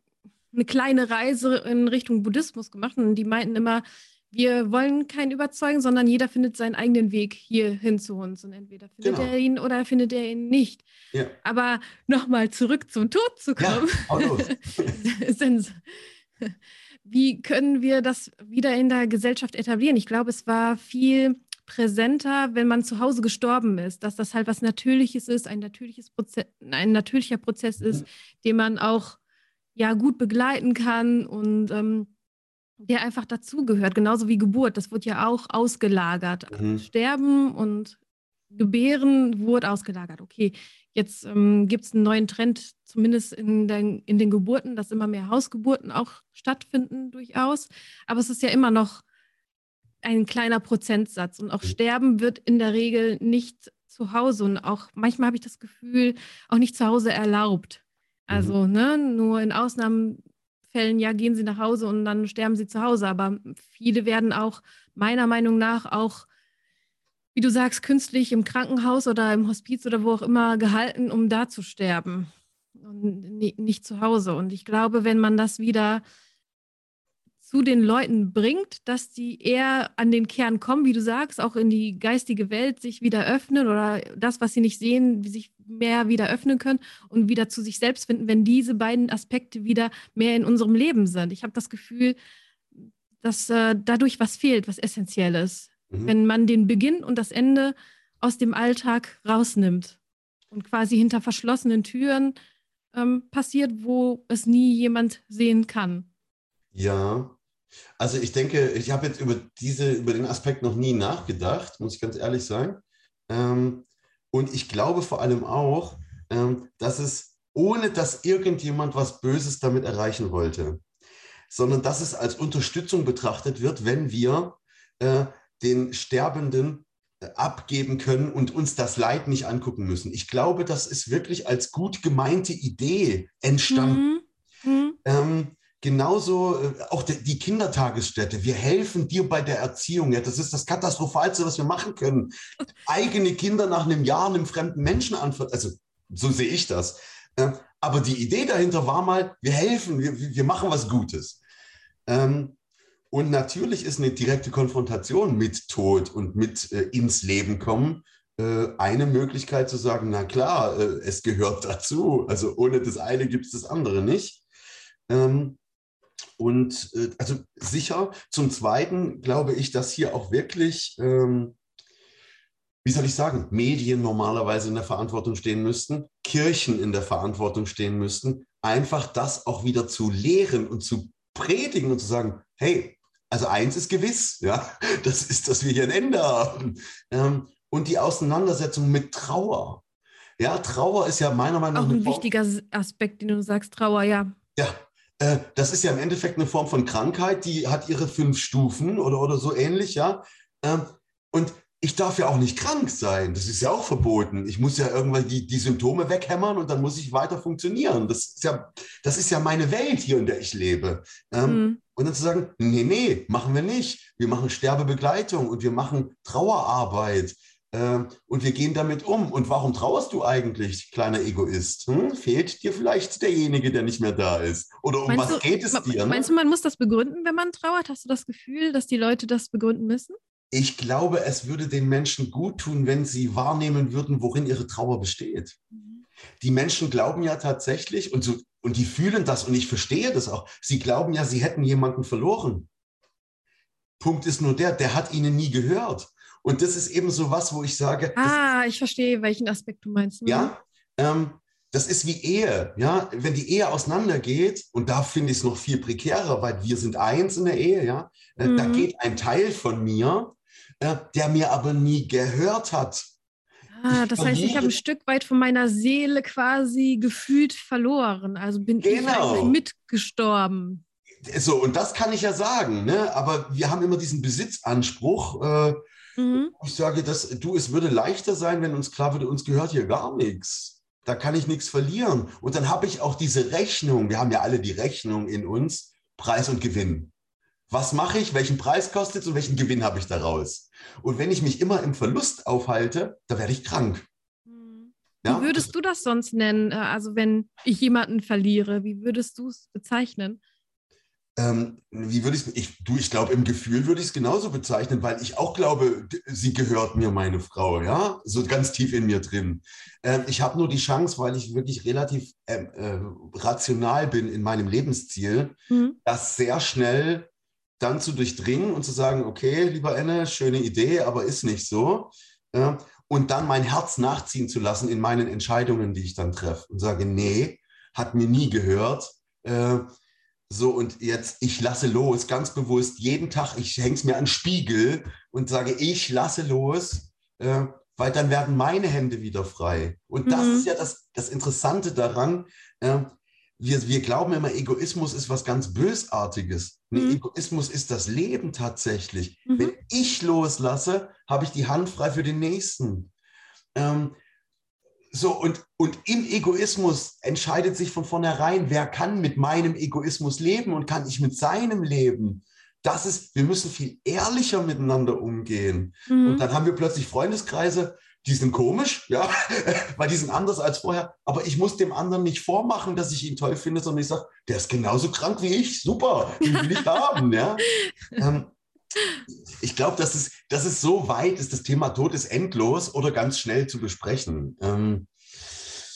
eine kleine Reise in Richtung Buddhismus gemacht und die meinten immer, wir wollen keinen überzeugen, sondern jeder findet seinen eigenen Weg hier hin zu uns. Und entweder findet genau. er ihn oder findet er ihn nicht. Ja. Aber nochmal zurück zum Tod zu kommen. Ja, wie können wir das wieder in der Gesellschaft etablieren? Ich glaube, es war viel präsenter, wenn man zu Hause gestorben ist, dass das halt was Natürliches ist, ein natürliches Prozess, ein natürlicher Prozess ist, mhm. den man auch ja gut begleiten kann und ähm, der einfach dazugehört, genauso wie Geburt. Das wird ja auch ausgelagert. Mhm. Sterben und Gebären wurde ausgelagert. Okay, jetzt ähm, gibt es einen neuen Trend, zumindest in den, in den Geburten, dass immer mehr Hausgeburten auch stattfinden durchaus. Aber es ist ja immer noch ein kleiner Prozentsatz. Und auch mhm. Sterben wird in der Regel nicht zu Hause und auch manchmal habe ich das Gefühl, auch nicht zu Hause erlaubt. Also mhm. ne, nur in Ausnahmefällen Fällen, ja, gehen sie nach Hause und dann sterben sie zu Hause. Aber viele werden auch meiner Meinung nach auch, wie du sagst, künstlich im Krankenhaus oder im Hospiz oder wo auch immer gehalten, um da zu sterben und nicht zu Hause. Und ich glaube, wenn man das wieder zu den Leuten bringt, dass die eher an den Kern kommen, wie du sagst, auch in die geistige Welt sich wieder öffnen oder das, was sie nicht sehen, sich mehr wieder öffnen können und wieder zu sich selbst finden, wenn diese beiden Aspekte wieder mehr in unserem Leben sind. Ich habe das Gefühl, dass äh, dadurch was fehlt, was essentiell ist. Mhm. Wenn man den Beginn und das Ende aus dem Alltag rausnimmt und quasi hinter verschlossenen Türen ähm, passiert, wo es nie jemand sehen kann. Ja, also ich denke, ich habe jetzt über, diese, über den Aspekt noch nie nachgedacht, muss ich ganz ehrlich sagen. Ähm, und ich glaube vor allem auch, ähm, dass es, ohne dass irgendjemand was Böses damit erreichen wollte, sondern dass es als Unterstützung betrachtet wird, wenn wir äh, den Sterbenden äh, abgeben können und uns das Leid nicht angucken müssen. Ich glaube, das ist wirklich als gut gemeinte Idee entstanden. Mhm. Mhm. Ähm, Genauso äh, auch die Kindertagesstätte. Wir helfen dir bei der Erziehung. Ja, das ist das Katastrophalste, was wir machen können. Eigene Kinder nach einem Jahr einem fremden Menschen anvertrauen. Also so sehe ich das. Ähm, aber die Idee dahinter war mal, wir helfen, wir, wir machen was Gutes. Ähm, und natürlich ist eine direkte Konfrontation mit Tod und mit äh, ins Leben kommen äh, eine Möglichkeit zu sagen, na klar, es gehört dazu. Also ohne das eine gibt es das andere nicht. Ähm, und äh, also sicher. Zum Zweiten glaube ich, dass hier auch wirklich, ähm, wie soll ich sagen, Medien normalerweise in der Verantwortung stehen müssten, Kirchen in der Verantwortung stehen müssten, einfach das auch wieder zu lehren und zu predigen und zu sagen, hey, also eins ist gewiss, ja, das ist, dass wir hier ein Ende haben. Ähm, und die Auseinandersetzung mit Trauer. Ja, Trauer ist ja meiner Meinung nach. Auch ein wichtiger Aspekt, den du sagst, Trauer, ja. Ja, äh, das ist ja im Endeffekt eine Form von Krankheit, die hat ihre fünf Stufen oder, oder so ähnlich, ja. Ähm, und ich darf ja auch nicht krank sein. Das ist ja auch verboten. Ich muss ja irgendwann die, die Symptome weghämmern und dann muss ich weiter funktionieren. Das ist ja, das ist ja meine Welt hier, in der ich lebe. Ähm, mhm. Und dann zu sagen, nee, nee, machen wir nicht. Wir machen Sterbebegleitung und wir machen Trauerarbeit. Ähm, und wir gehen damit um. Und warum trauerst du eigentlich, kleiner Egoist? Hm? Fehlt dir vielleicht derjenige, der nicht mehr da ist? Oder um meinst was du, geht es dir? Ne? Meinst du, man muss das begründen, wenn man trauert? Hast du das Gefühl, dass die Leute das begründen müssen? Ich glaube, es würde den Menschen gut tun, wenn sie wahrnehmen würden, worin ihre Trauer besteht. Mhm. Die Menschen glauben ja tatsächlich, und, so, und die fühlen das, und ich verstehe das auch, sie glauben ja, sie hätten jemanden verloren. Punkt ist nur der, der hat ihnen nie gehört. Und das ist eben so was, wo ich sage. Ah, ich verstehe, welchen Aspekt du meinst. Ne? Ja, ähm, das ist wie Ehe. Ja, wenn die Ehe auseinandergeht, und da finde ich es noch viel prekärer, weil wir sind eins in der Ehe, ja, äh, mhm. da geht ein Teil von mir, der mir aber nie gehört hat. Ah, das heißt, ich habe ein Stück weit von meiner Seele quasi gefühlt verloren. Also bin genau. ich mitgestorben. So, und das kann ich ja sagen, ne? aber wir haben immer diesen Besitzanspruch. Äh, Mhm. Ich sage, dass, du, es würde leichter sein, wenn uns klar würde, uns gehört hier gar nichts. Da kann ich nichts verlieren. Und dann habe ich auch diese Rechnung, wir haben ja alle die Rechnung in uns, Preis und Gewinn. Was mache ich, welchen Preis kostet es und welchen Gewinn habe ich daraus? Und wenn ich mich immer im Verlust aufhalte, da werde ich krank. Mhm. Ja? Wie würdest du das sonst nennen? Äh, also wenn ich jemanden verliere, wie würdest du es bezeichnen? Ähm, wie würde ich es, du, ich glaube, im Gefühl würde ich es genauso bezeichnen, weil ich auch glaube, sie gehört mir, meine Frau, ja, so ganz tief in mir drin. Ähm, ich habe nur die Chance, weil ich wirklich relativ äh, äh, rational bin in meinem Lebensziel, mhm. das sehr schnell dann zu durchdringen und zu sagen, okay, lieber Enne, schöne Idee, aber ist nicht so. Äh, und dann mein Herz nachziehen zu lassen in meinen Entscheidungen, die ich dann treffe und sage, nee, hat mir nie gehört äh, so, und jetzt, ich lasse los, ganz bewusst, jeden Tag, ich hänge es mir an den Spiegel und sage, ich lasse los, äh, weil dann werden meine Hände wieder frei. Und das mhm. ist ja das, das Interessante daran. Wir, wir glauben immer, Egoismus ist was ganz Bösartiges. Nee, mhm. Egoismus ist das Leben tatsächlich. Mhm. Wenn ich loslasse, habe ich die Hand frei für den Nächsten. Ähm, So, und, und im Egoismus entscheidet sich von vornherein, wer kann mit meinem Egoismus leben und kann ich mit seinem leben. Das ist, wir müssen viel ehrlicher miteinander umgehen. Mhm. Und dann haben wir plötzlich Freundeskreise, die sind komisch, ja, weil die sind anders als vorher. Aber ich muss dem anderen nicht vormachen, dass ich ihn toll finde, sondern ich sage, der ist genauso krank wie ich, super, den will ich haben, ja. Ähm, ich glaube, dass es, dass es so weit ist, das Thema Tod ist endlos oder ganz schnell zu besprechen. Ähm,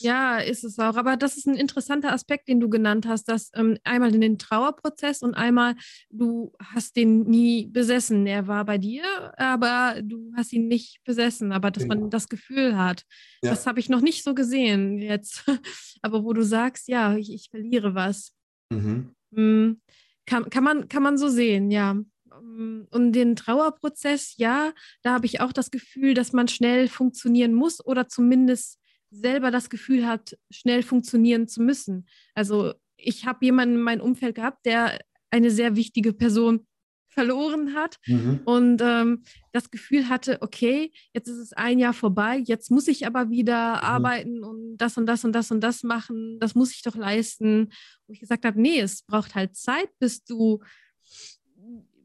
ja, ist es auch. Aber das ist ein interessanter Aspekt, den du genannt hast, dass ähm, einmal den Trauerprozess und einmal du hast den nie besessen. Er war bei dir, aber du hast ihn nicht besessen. Aber dass genau. man das Gefühl hat, ja. das habe ich noch nicht so gesehen jetzt. aber wo du sagst, ja, ich, ich verliere was. Mhm. Hm, kann, kann, man, kann man so sehen, ja. Mm, und den Trauerprozess, ja, da habe ich auch das Gefühl, dass man schnell funktionieren muss oder zumindest selber das Gefühl hat, schnell funktionieren zu müssen. Also ich habe jemanden in meinem Umfeld gehabt, der eine sehr wichtige Person verloren hat mhm. und ähm, das Gefühl hatte, okay, jetzt ist es ein Jahr vorbei, jetzt muss ich aber wieder mhm. arbeiten und das und das und das und das machen, das muss ich doch leisten. Und ich gesagt habe, nee, es braucht halt Zeit, bis du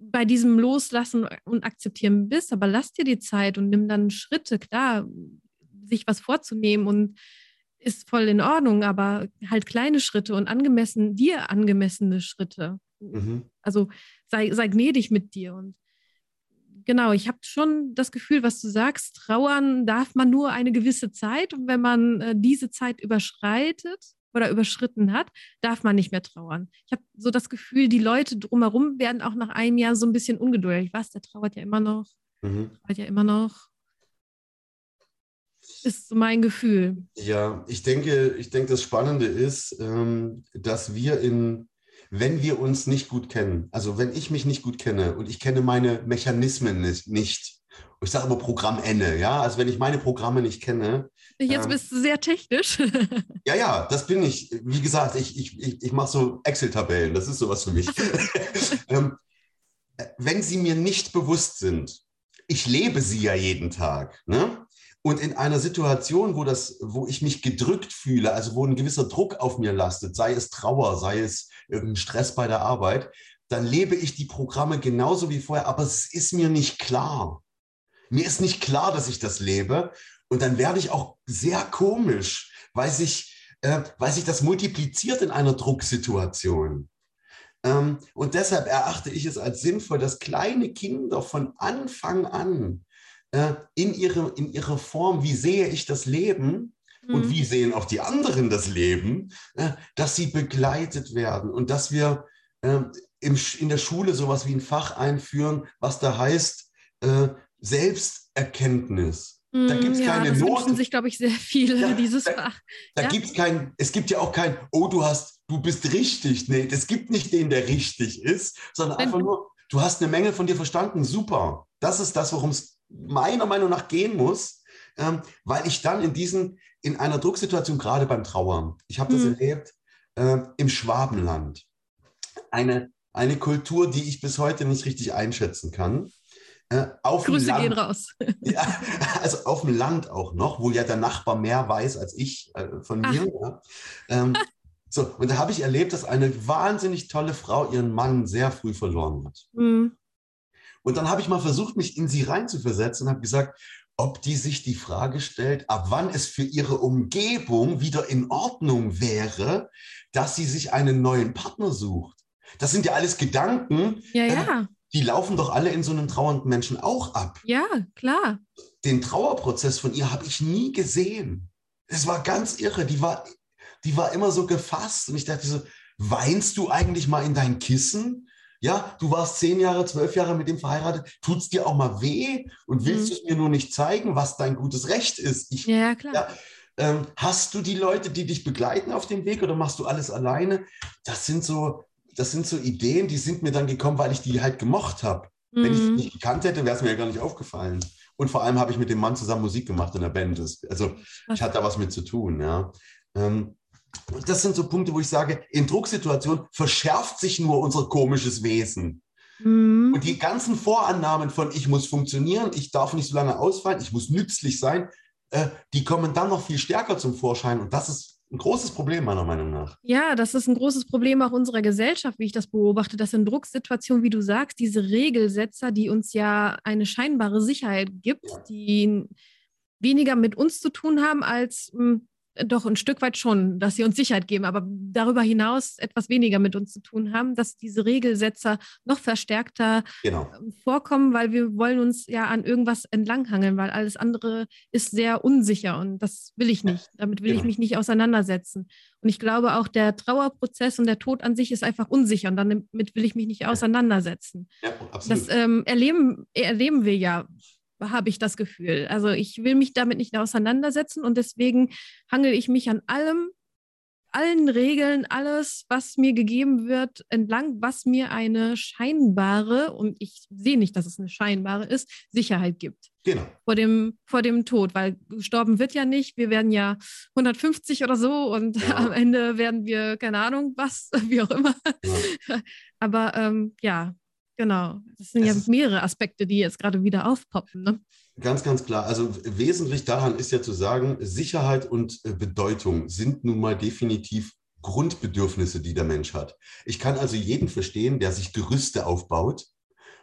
bei diesem Loslassen und Akzeptieren bist, aber lass dir die Zeit und nimm dann Schritte, klar, sich was vorzunehmen und ist voll in Ordnung, aber halt kleine Schritte und angemessen, dir angemessene Schritte. Mhm. Also sei, sei gnädig mit dir. Und genau, ich habe schon das Gefühl, was du sagst, trauern darf man nur eine gewisse Zeit. Und wenn man äh, diese Zeit überschreitet, oder überschritten hat, darf man nicht mehr trauern. Ich habe so das Gefühl, die Leute drumherum werden auch nach einem Jahr so ein bisschen ungeduldig. Was, der trauert ja immer noch, mhm. trauert ja immer noch. Ist mein Gefühl. Ja, ich denke, ich denke, das Spannende ist, ähm, dass wir in, wenn wir uns nicht gut kennen, also wenn ich mich nicht gut kenne und ich kenne meine Mechanismen nicht, ich sage aber Programm Ende, ja, also wenn ich meine Programme nicht kenne. Jetzt ähm, bist du sehr technisch. ja, ja, das bin ich. Wie gesagt, ich, ich, ich, ich mache so Excel-Tabellen, das ist sowas für mich. ähm, wenn sie mir nicht bewusst sind, ich lebe sie ja jeden Tag, ne? Und in einer Situation, wo, das, wo ich mich gedrückt fühle, also wo ein gewisser Druck auf mir lastet, sei es Trauer, sei es irgendein Stress bei der Arbeit, dann lebe ich die Programme genauso wie vorher, aber es ist mir nicht klar. Mir ist nicht klar, dass ich das lebe. Und dann werde ich auch sehr komisch, weil sich, äh, weil sich das multipliziert in einer Drucksituation. Ähm, und deshalb erachte ich es als sinnvoll, dass kleine Kinder von Anfang an äh, in, ihre, in ihrer Form, wie sehe ich das Leben, mhm. und wie sehen auch die anderen das Leben, äh, dass sie begleitet werden und dass wir äh, im, in der Schule sowas wie ein Fach einführen, was da heißt, Selbsterkenntnis. Da hm, gibt es ja, keine das Noten. sich, glaube ich, sehr viele, ja, dieses da, Fach. Da ja. gibt es kein, es gibt ja auch kein, oh, du hast, du bist richtig. Nee, es gibt nicht den, der richtig ist, sondern Wenn, einfach nur, du hast eine Menge von dir verstanden, super. Das ist das, worum es meiner Meinung nach gehen muss, ähm, weil ich dann in diesen, in einer Drucksituation, gerade beim Trauern, ich habe das mhm. erlebt äh, im Schwabenland, eine, eine Kultur, die ich bis heute nicht richtig einschätzen kann. Äh, Grüße Land, gehen raus. ja, also auf dem Land auch noch, wo ja der Nachbar mehr weiß als ich äh, von mir. Ja. Ähm, so, und da habe ich erlebt, dass eine wahnsinnig tolle Frau ihren Mann sehr früh verloren hat. Mhm. Und dann habe ich mal versucht, mich in sie reinzuversetzen und habe gesagt, ob die sich die Frage stellt, ab wann es für ihre Umgebung wieder in Ordnung wäre, dass sie sich einen neuen Partner sucht. Das sind ja alles Gedanken, ja, ja. Äh, die laufen doch alle in so einem trauernden Menschen auch ab. Ja, klar. Den Trauerprozess von ihr habe ich nie gesehen. Es war ganz irre. Die war, die war immer so gefasst. Und ich dachte so, weinst du eigentlich mal in dein Kissen? Ja, du warst zehn Jahre, zwölf Jahre mit dem verheiratet. Tut es dir auch mal weh? Und willst mhm. du es mir nur nicht zeigen, was dein gutes Recht ist? Ich, ja, klar. Ja, ähm, hast du die Leute, die dich begleiten auf dem Weg oder machst du alles alleine? Das sind so, das sind so Ideen, die sind mir dann gekommen, weil ich die halt gemocht habe. Mhm. Wenn ich sie mhm. nicht gekannt hätte, wäre es mir ja gar nicht aufgefallen. Und vor allem habe ich mit dem Mann zusammen Musik gemacht in der Band. also ich hatte da was mit zu tun. Ja. Ähm, das sind so Punkte, wo ich sage, in Drucksituationen verschärft sich nur unser komisches Wesen. Mhm. Und die ganzen Vorannahmen von ich muss funktionieren, ich darf nicht so lange ausfallen, ich muss nützlich sein, äh, die kommen dann noch viel stärker zum Vorschein und das ist ein großes Problem meiner Meinung nach. Ja, das ist ein großes Problem auch unserer Gesellschaft, wie ich das beobachte, dass in Drucksituationen, wie du sagst, diese Regelsetzer, die uns ja eine scheinbare Sicherheit gibt, die weniger mit uns zu tun haben als mh, hm, doch ein Stück weit schon, dass sie uns Sicherheit geben, aber darüber hinaus etwas weniger mit uns zu tun haben, dass diese Regelsetzer noch verstärkter genau. Ähm, vorkommen, weil wir wollen uns ja an irgendwas entlanghangeln, weil alles andere ist sehr unsicher und das will ich nicht. Damit will genau. ich mich nicht auseinandersetzen. Und ich glaube auch, der Trauerprozess und der Tod an sich ist einfach unsicher und damit will ich mich nicht auseinandersetzen. Ja, absolut. Das ähm, erleben, erleben wir ja habe ich das Gefühl. Also ich will mich damit nicht auseinandersetzen und deswegen hangel ich mich an allem, allen Regeln, alles, was mir gegeben wird, entlang, was mir eine scheinbare, und ich sehe nicht, dass es eine scheinbare ist, Sicherheit gibt. Genau. Vor dem, vor dem Tod, weil gestorben wird ja nicht. Wir werden ja 150 oder so und ja. am Ende werden wir, keine Ahnung, was, wie auch immer. Ja. Aber ähm, ja, Genau, das sind es ja mehrere Aspekte, die jetzt gerade wieder aufpoppen. Ne? Ganz, ganz klar. Also wesentlich daran ist ja zu sagen, Sicherheit und äh, Bedeutung sind nun mal definitiv Grundbedürfnisse, die der Mensch hat. Ich kann also jeden verstehen, der sich Gerüste aufbaut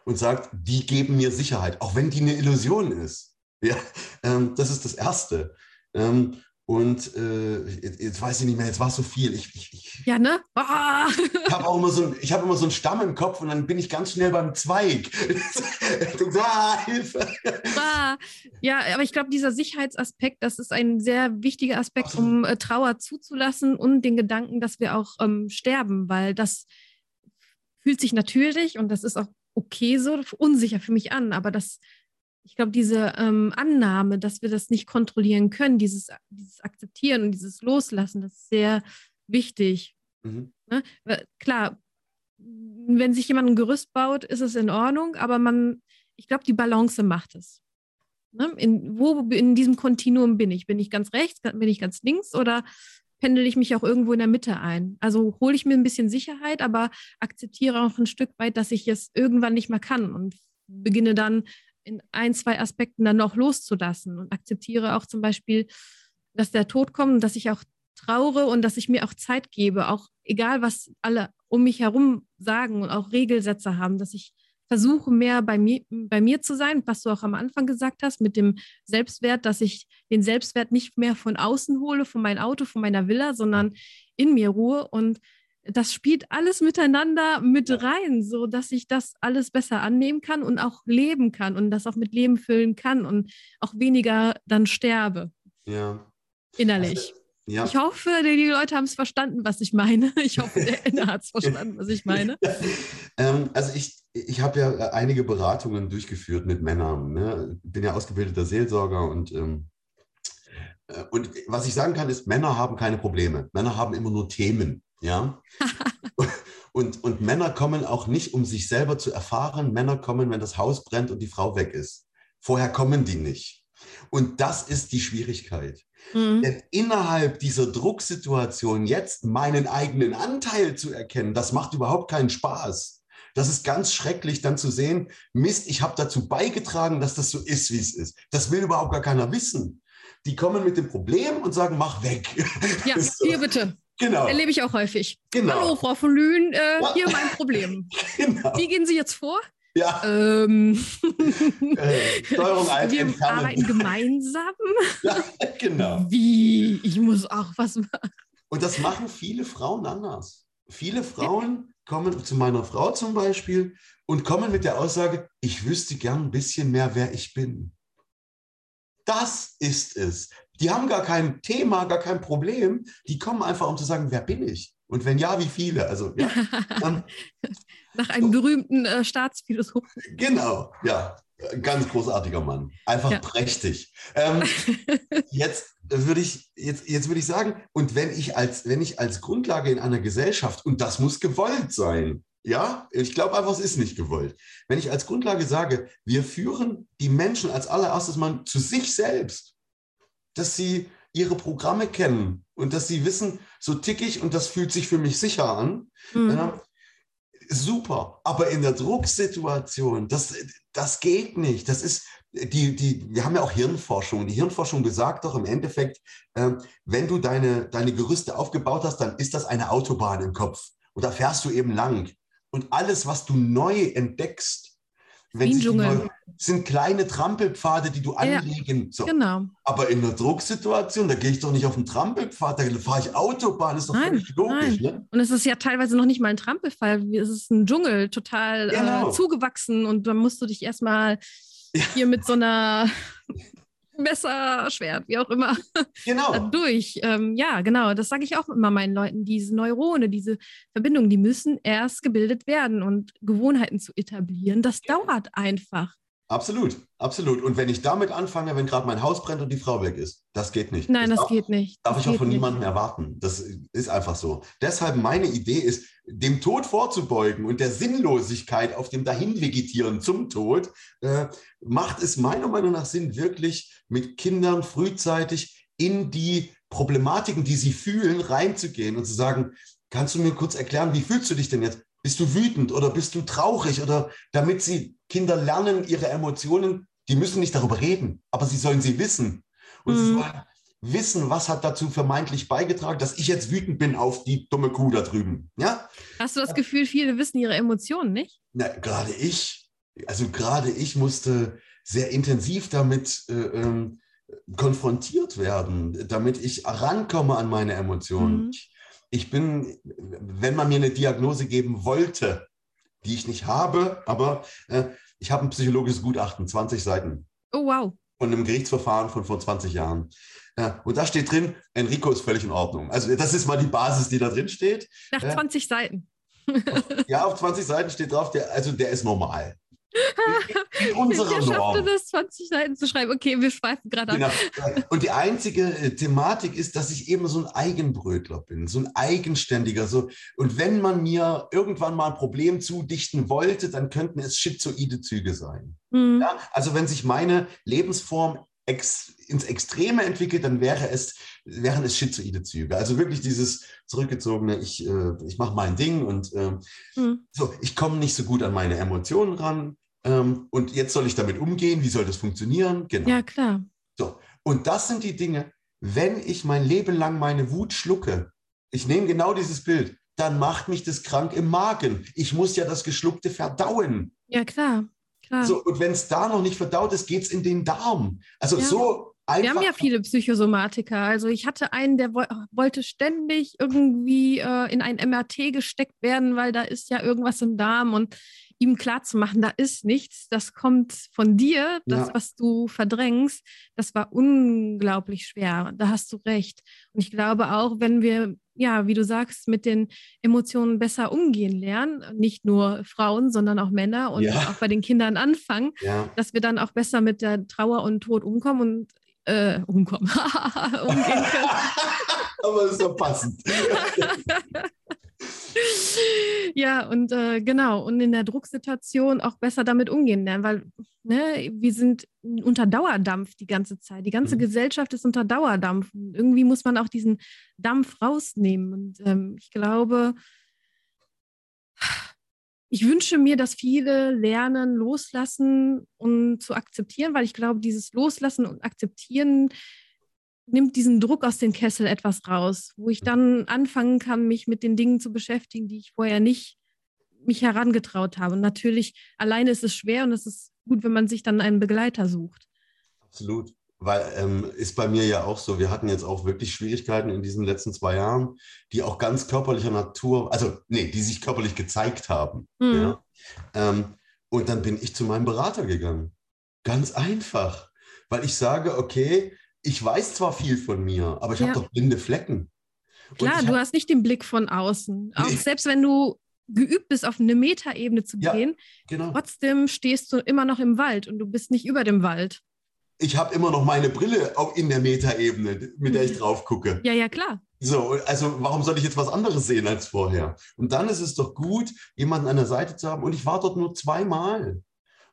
und sagt, die geben mir Sicherheit, auch wenn die eine Illusion ist. Ja, ähm, das ist das Erste. Ähm, und äh, jetzt weiß ich nicht mehr, jetzt war es so viel. Ich, ich, ich ja, ne? Ah. habe auch immer so ein, ich habe immer so einen Stamm im Kopf und dann bin ich ganz schnell beim Zweig. ah, Hilfe. Ah. Ja, aber ich glaube, dieser Sicherheitsaspekt, das ist ein sehr wichtiger Aspekt, so. um äh, Trauer zuzulassen und den Gedanken, dass wir auch ähm, sterben, weil das fühlt sich natürlich und das ist auch okay so, unsicher für mich an, aber das ich glaube, diese ähm, Annahme, dass wir das nicht kontrollieren können, dieses, dieses Akzeptieren und dieses Loslassen, das ist sehr wichtig. Mhm. Ne? Klar, wenn sich jemand ein Gerüst baut, ist es in Ordnung, aber man, ich glaube, die Balance macht es. Ne? In, wo in diesem Kontinuum bin ich? Bin ich ganz rechts, bin ich ganz links oder pendel ich mich auch irgendwo in der Mitte ein? Also hole ich mir ein bisschen Sicherheit, aber akzeptiere auch ein Stück weit, dass ich es irgendwann nicht mehr kann und beginne dann in ein, zwei Aspekten dann noch loszulassen und akzeptiere auch zum Beispiel, dass der Tod kommt dass ich auch traure und dass ich mir auch Zeit gebe, auch egal was alle um mich herum sagen und auch Regelsätze haben, dass ich versuche mehr bei mir, bei mir zu sein, was du auch am Anfang gesagt hast, mit dem Selbstwert, dass ich den Selbstwert nicht mehr von außen hole, von meinem Auto, von meiner Villa, sondern in mir ruhe und das spielt alles miteinander mit rein, so dass ich das alles besser annehmen kann und auch leben kann und das auch mit Leben füllen kann und auch weniger dann sterbe. Ja. Innerlich. Also, ja. Ich hoffe, die Leute haben es verstanden, was ich meine. Ich hoffe, der Inner hat es verstanden, was ich meine. ähm, also ich, ich habe ja äh, einige Beratungen durchgeführt mit Männern. Ne? Bin ja ausgebildeter Seelsorger und ähm, äh, und was ich sagen kann, ist, Männer haben keine Probleme. Männer haben immer nur Themen. Ja. und, und Männer kommen auch nicht, um sich selber zu erfahren. Männer kommen, wenn das Haus brennt und die Frau weg ist. Vorher kommen die nicht. Und das ist die Schwierigkeit. Mhm. Denn innerhalb dieser Drucksituation jetzt meinen eigenen Anteil zu erkennen, das macht überhaupt keinen Spaß. Das ist ganz schrecklich dann zu sehen, Mist, ich habe dazu beigetragen, dass das so ist, wie es ist. Das will überhaupt gar keiner wissen. Die kommen mit dem Problem und sagen, mach weg. Ja, so. hier bitte. Genau. Erlebe ich auch häufig. Genau. Hallo, Frau von Lühn, äh, ja. hier mein Problem. Genau. Wie gehen Sie jetzt vor? Ja. Ähm. Äh, Steuerung ein, Wir entfernen. arbeiten gemeinsam. Ja, genau. Wie? Ich muss auch was machen. Und das machen viele Frauen anders. Viele Frauen kommen zu meiner Frau zum Beispiel und kommen mit der Aussage, ich wüsste gern ein bisschen mehr, wer ich bin. Das ist es. Die haben gar kein Thema, gar kein Problem. Die kommen einfach, um zu sagen, wer bin ich? Und wenn ja, wie viele? Also, ja. Ähm, Nach einem so. berühmten äh, Staatsphilosophen. Genau, ja. Ganz großartiger Mann. Einfach ja. prächtig. Ähm, jetzt würde ich, jetzt, jetzt würde ich sagen, und wenn ich als, wenn ich als Grundlage in einer Gesellschaft, und das muss gewollt sein, ja, ich glaube einfach, es ist nicht gewollt. Wenn ich als Grundlage sage, wir führen die Menschen als allererstes mal zu sich selbst, dass sie ihre Programme kennen und dass sie wissen, so tick ich und das fühlt sich für mich sicher an. Mhm. Ja, super. Aber in der Drucksituation, das, das geht nicht. Das ist, die, die, wir haben ja auch Hirnforschung. Die Hirnforschung besagt doch im Endeffekt, äh, wenn du deine, deine Gerüste aufgebaut hast, dann ist das eine Autobahn im Kopf. Und da fährst du eben lang. Und alles, was du neu entdeckst, wenn sich neu, sind kleine Trampelpfade, die du anlegen. Ja, so. Genau. Aber in einer Drucksituation, da gehe ich doch nicht auf einen Trampelpfad, da fahre ich Autobahn, ist doch nein, völlig logisch. Ne? Und es ist ja teilweise noch nicht mal ein Trampelpfad, es ist ein Dschungel, total äh, genau. äh, zugewachsen und dann musst du dich erstmal ja. hier mit so einer Messer, Schwert, wie auch immer, genau. durch. Ähm, ja, genau, das sage ich auch immer meinen Leuten. Diese Neurone, diese Verbindungen, die müssen erst gebildet werden und Gewohnheiten zu etablieren, das dauert einfach. Absolut, absolut. Und wenn ich damit anfange, wenn gerade mein Haus brennt und die Frau weg ist, das geht nicht. Nein, das, das darf, geht nicht. Darf das ich auch von niemandem erwarten. Das ist einfach so. Deshalb meine Idee ist, dem Tod vorzubeugen und der Sinnlosigkeit auf dem Dahinvegetieren zum Tod, äh, macht es meiner Meinung nach Sinn, wirklich mit Kindern frühzeitig in die Problematiken, die sie fühlen, reinzugehen und zu sagen, kannst du mir kurz erklären, wie fühlst du dich denn jetzt? Bist du wütend oder bist du traurig? Oder damit sie Kinder lernen, ihre Emotionen, die müssen nicht darüber reden, aber sie sollen sie wissen. Und mhm. sie sollen wissen, was hat dazu vermeintlich beigetragen, dass ich jetzt wütend bin auf die dumme Kuh da drüben. Ja? Hast du das Gefühl, viele wissen ihre Emotionen nicht? Na, gerade ich. Also gerade ich musste sehr intensiv damit äh, ähm, konfrontiert werden, damit ich rankomme an meine Emotionen. Mhm. Ich, ich bin, wenn man mir eine Diagnose geben wollte, die ich nicht habe, aber äh, ich habe ein psychologisches Gutachten, 20 Seiten. Oh, wow. Von einem Gerichtsverfahren von vor 20 Jahren. Ja, und da steht drin, Enrico ist völlig in Ordnung. Also das ist mal die Basis, die da drin steht. Nach 20 Seiten. ja, auf 20 Seiten steht drauf, der, also der ist normal. In unserer Wer schaffte das, 20 Seiten zu schreiben? Okay, wir schweifen gerade genau. ab. Und die einzige äh, Thematik ist, dass ich eben so ein Eigenbrötler bin, so ein Eigenständiger. So. Und wenn man mir irgendwann mal ein Problem zudichten wollte, dann könnten es schizoide Züge sein. Mhm. Ja? Also wenn sich meine Lebensform ex, ins Extreme entwickelt, dann wäre es, wären es schizoide Züge. Also wirklich dieses zurückgezogene, ich, äh, ich mache mein Ding und äh, mhm. so, ich komme nicht so gut an meine Emotionen ran. Ähm, und jetzt soll ich damit umgehen. Wie soll das funktionieren? Genau. Ja, klar. So. Und das sind die Dinge, wenn ich mein Leben lang meine Wut schlucke, ich nehme genau dieses Bild, dann macht mich das krank im Magen. Ich muss ja das Geschluckte verdauen. Ja, klar. klar. So, und wenn es da noch nicht verdaut ist, geht es in den Darm. Also ja. so Einfach. Wir haben ja viele Psychosomatiker. Also ich hatte einen, der wollte ständig irgendwie äh, in ein MRT gesteckt werden, weil da ist ja irgendwas im Darm und ihm klarzumachen, da ist nichts, das kommt von dir, das, ja. was du verdrängst, das war unglaublich schwer. Da hast du recht. Und ich glaube auch, wenn wir, ja, wie du sagst, mit den Emotionen besser umgehen lernen, nicht nur Frauen, sondern auch Männer und ja. auch bei den Kindern anfangen, ja. dass wir dann auch besser mit der Trauer und Tod umkommen und äh, umkommen, umgehen können. Aber das ist doch passend. ja, und äh, genau, und in der Drucksituation auch besser damit umgehen lernen, weil ne, wir sind unter Dauerdampf die ganze Zeit. Die ganze mhm. Gesellschaft ist unter Dauerdampf. Und irgendwie muss man auch diesen Dampf rausnehmen. Und ähm, ich glaube, ich wünsche mir, dass viele lernen, loslassen und zu akzeptieren, weil ich glaube, dieses Loslassen und Akzeptieren nimmt diesen Druck aus dem Kessel etwas raus, wo ich dann anfangen kann, mich mit den Dingen zu beschäftigen, die ich vorher nicht mich herangetraut habe. Und natürlich, alleine ist es schwer und es ist gut, wenn man sich dann einen Begleiter sucht. Absolut. Weil ähm, ist bei mir ja auch so, wir hatten jetzt auch wirklich Schwierigkeiten in diesen letzten zwei Jahren, die auch ganz körperlicher Natur, also nee, die sich körperlich gezeigt haben. Mhm. Ja? Ähm, und dann bin ich zu meinem Berater gegangen. Ganz einfach. Weil ich sage, okay, ich weiß zwar viel von mir, aber ich ja. habe doch blinde Flecken. Klar, du hast nicht den Blick von außen. Auch nee. selbst wenn du geübt bist, auf eine Metaebene zu ja, gehen, genau. trotzdem stehst du immer noch im Wald und du bist nicht über dem Wald. Ich habe immer noch meine Brille auch in der Metaebene, mit der ich mhm. drauf gucke. Ja, ja, klar. So, also warum soll ich jetzt was anderes sehen als vorher? Und dann ist es doch gut, jemanden an der Seite zu haben. Und ich war dort nur zweimal.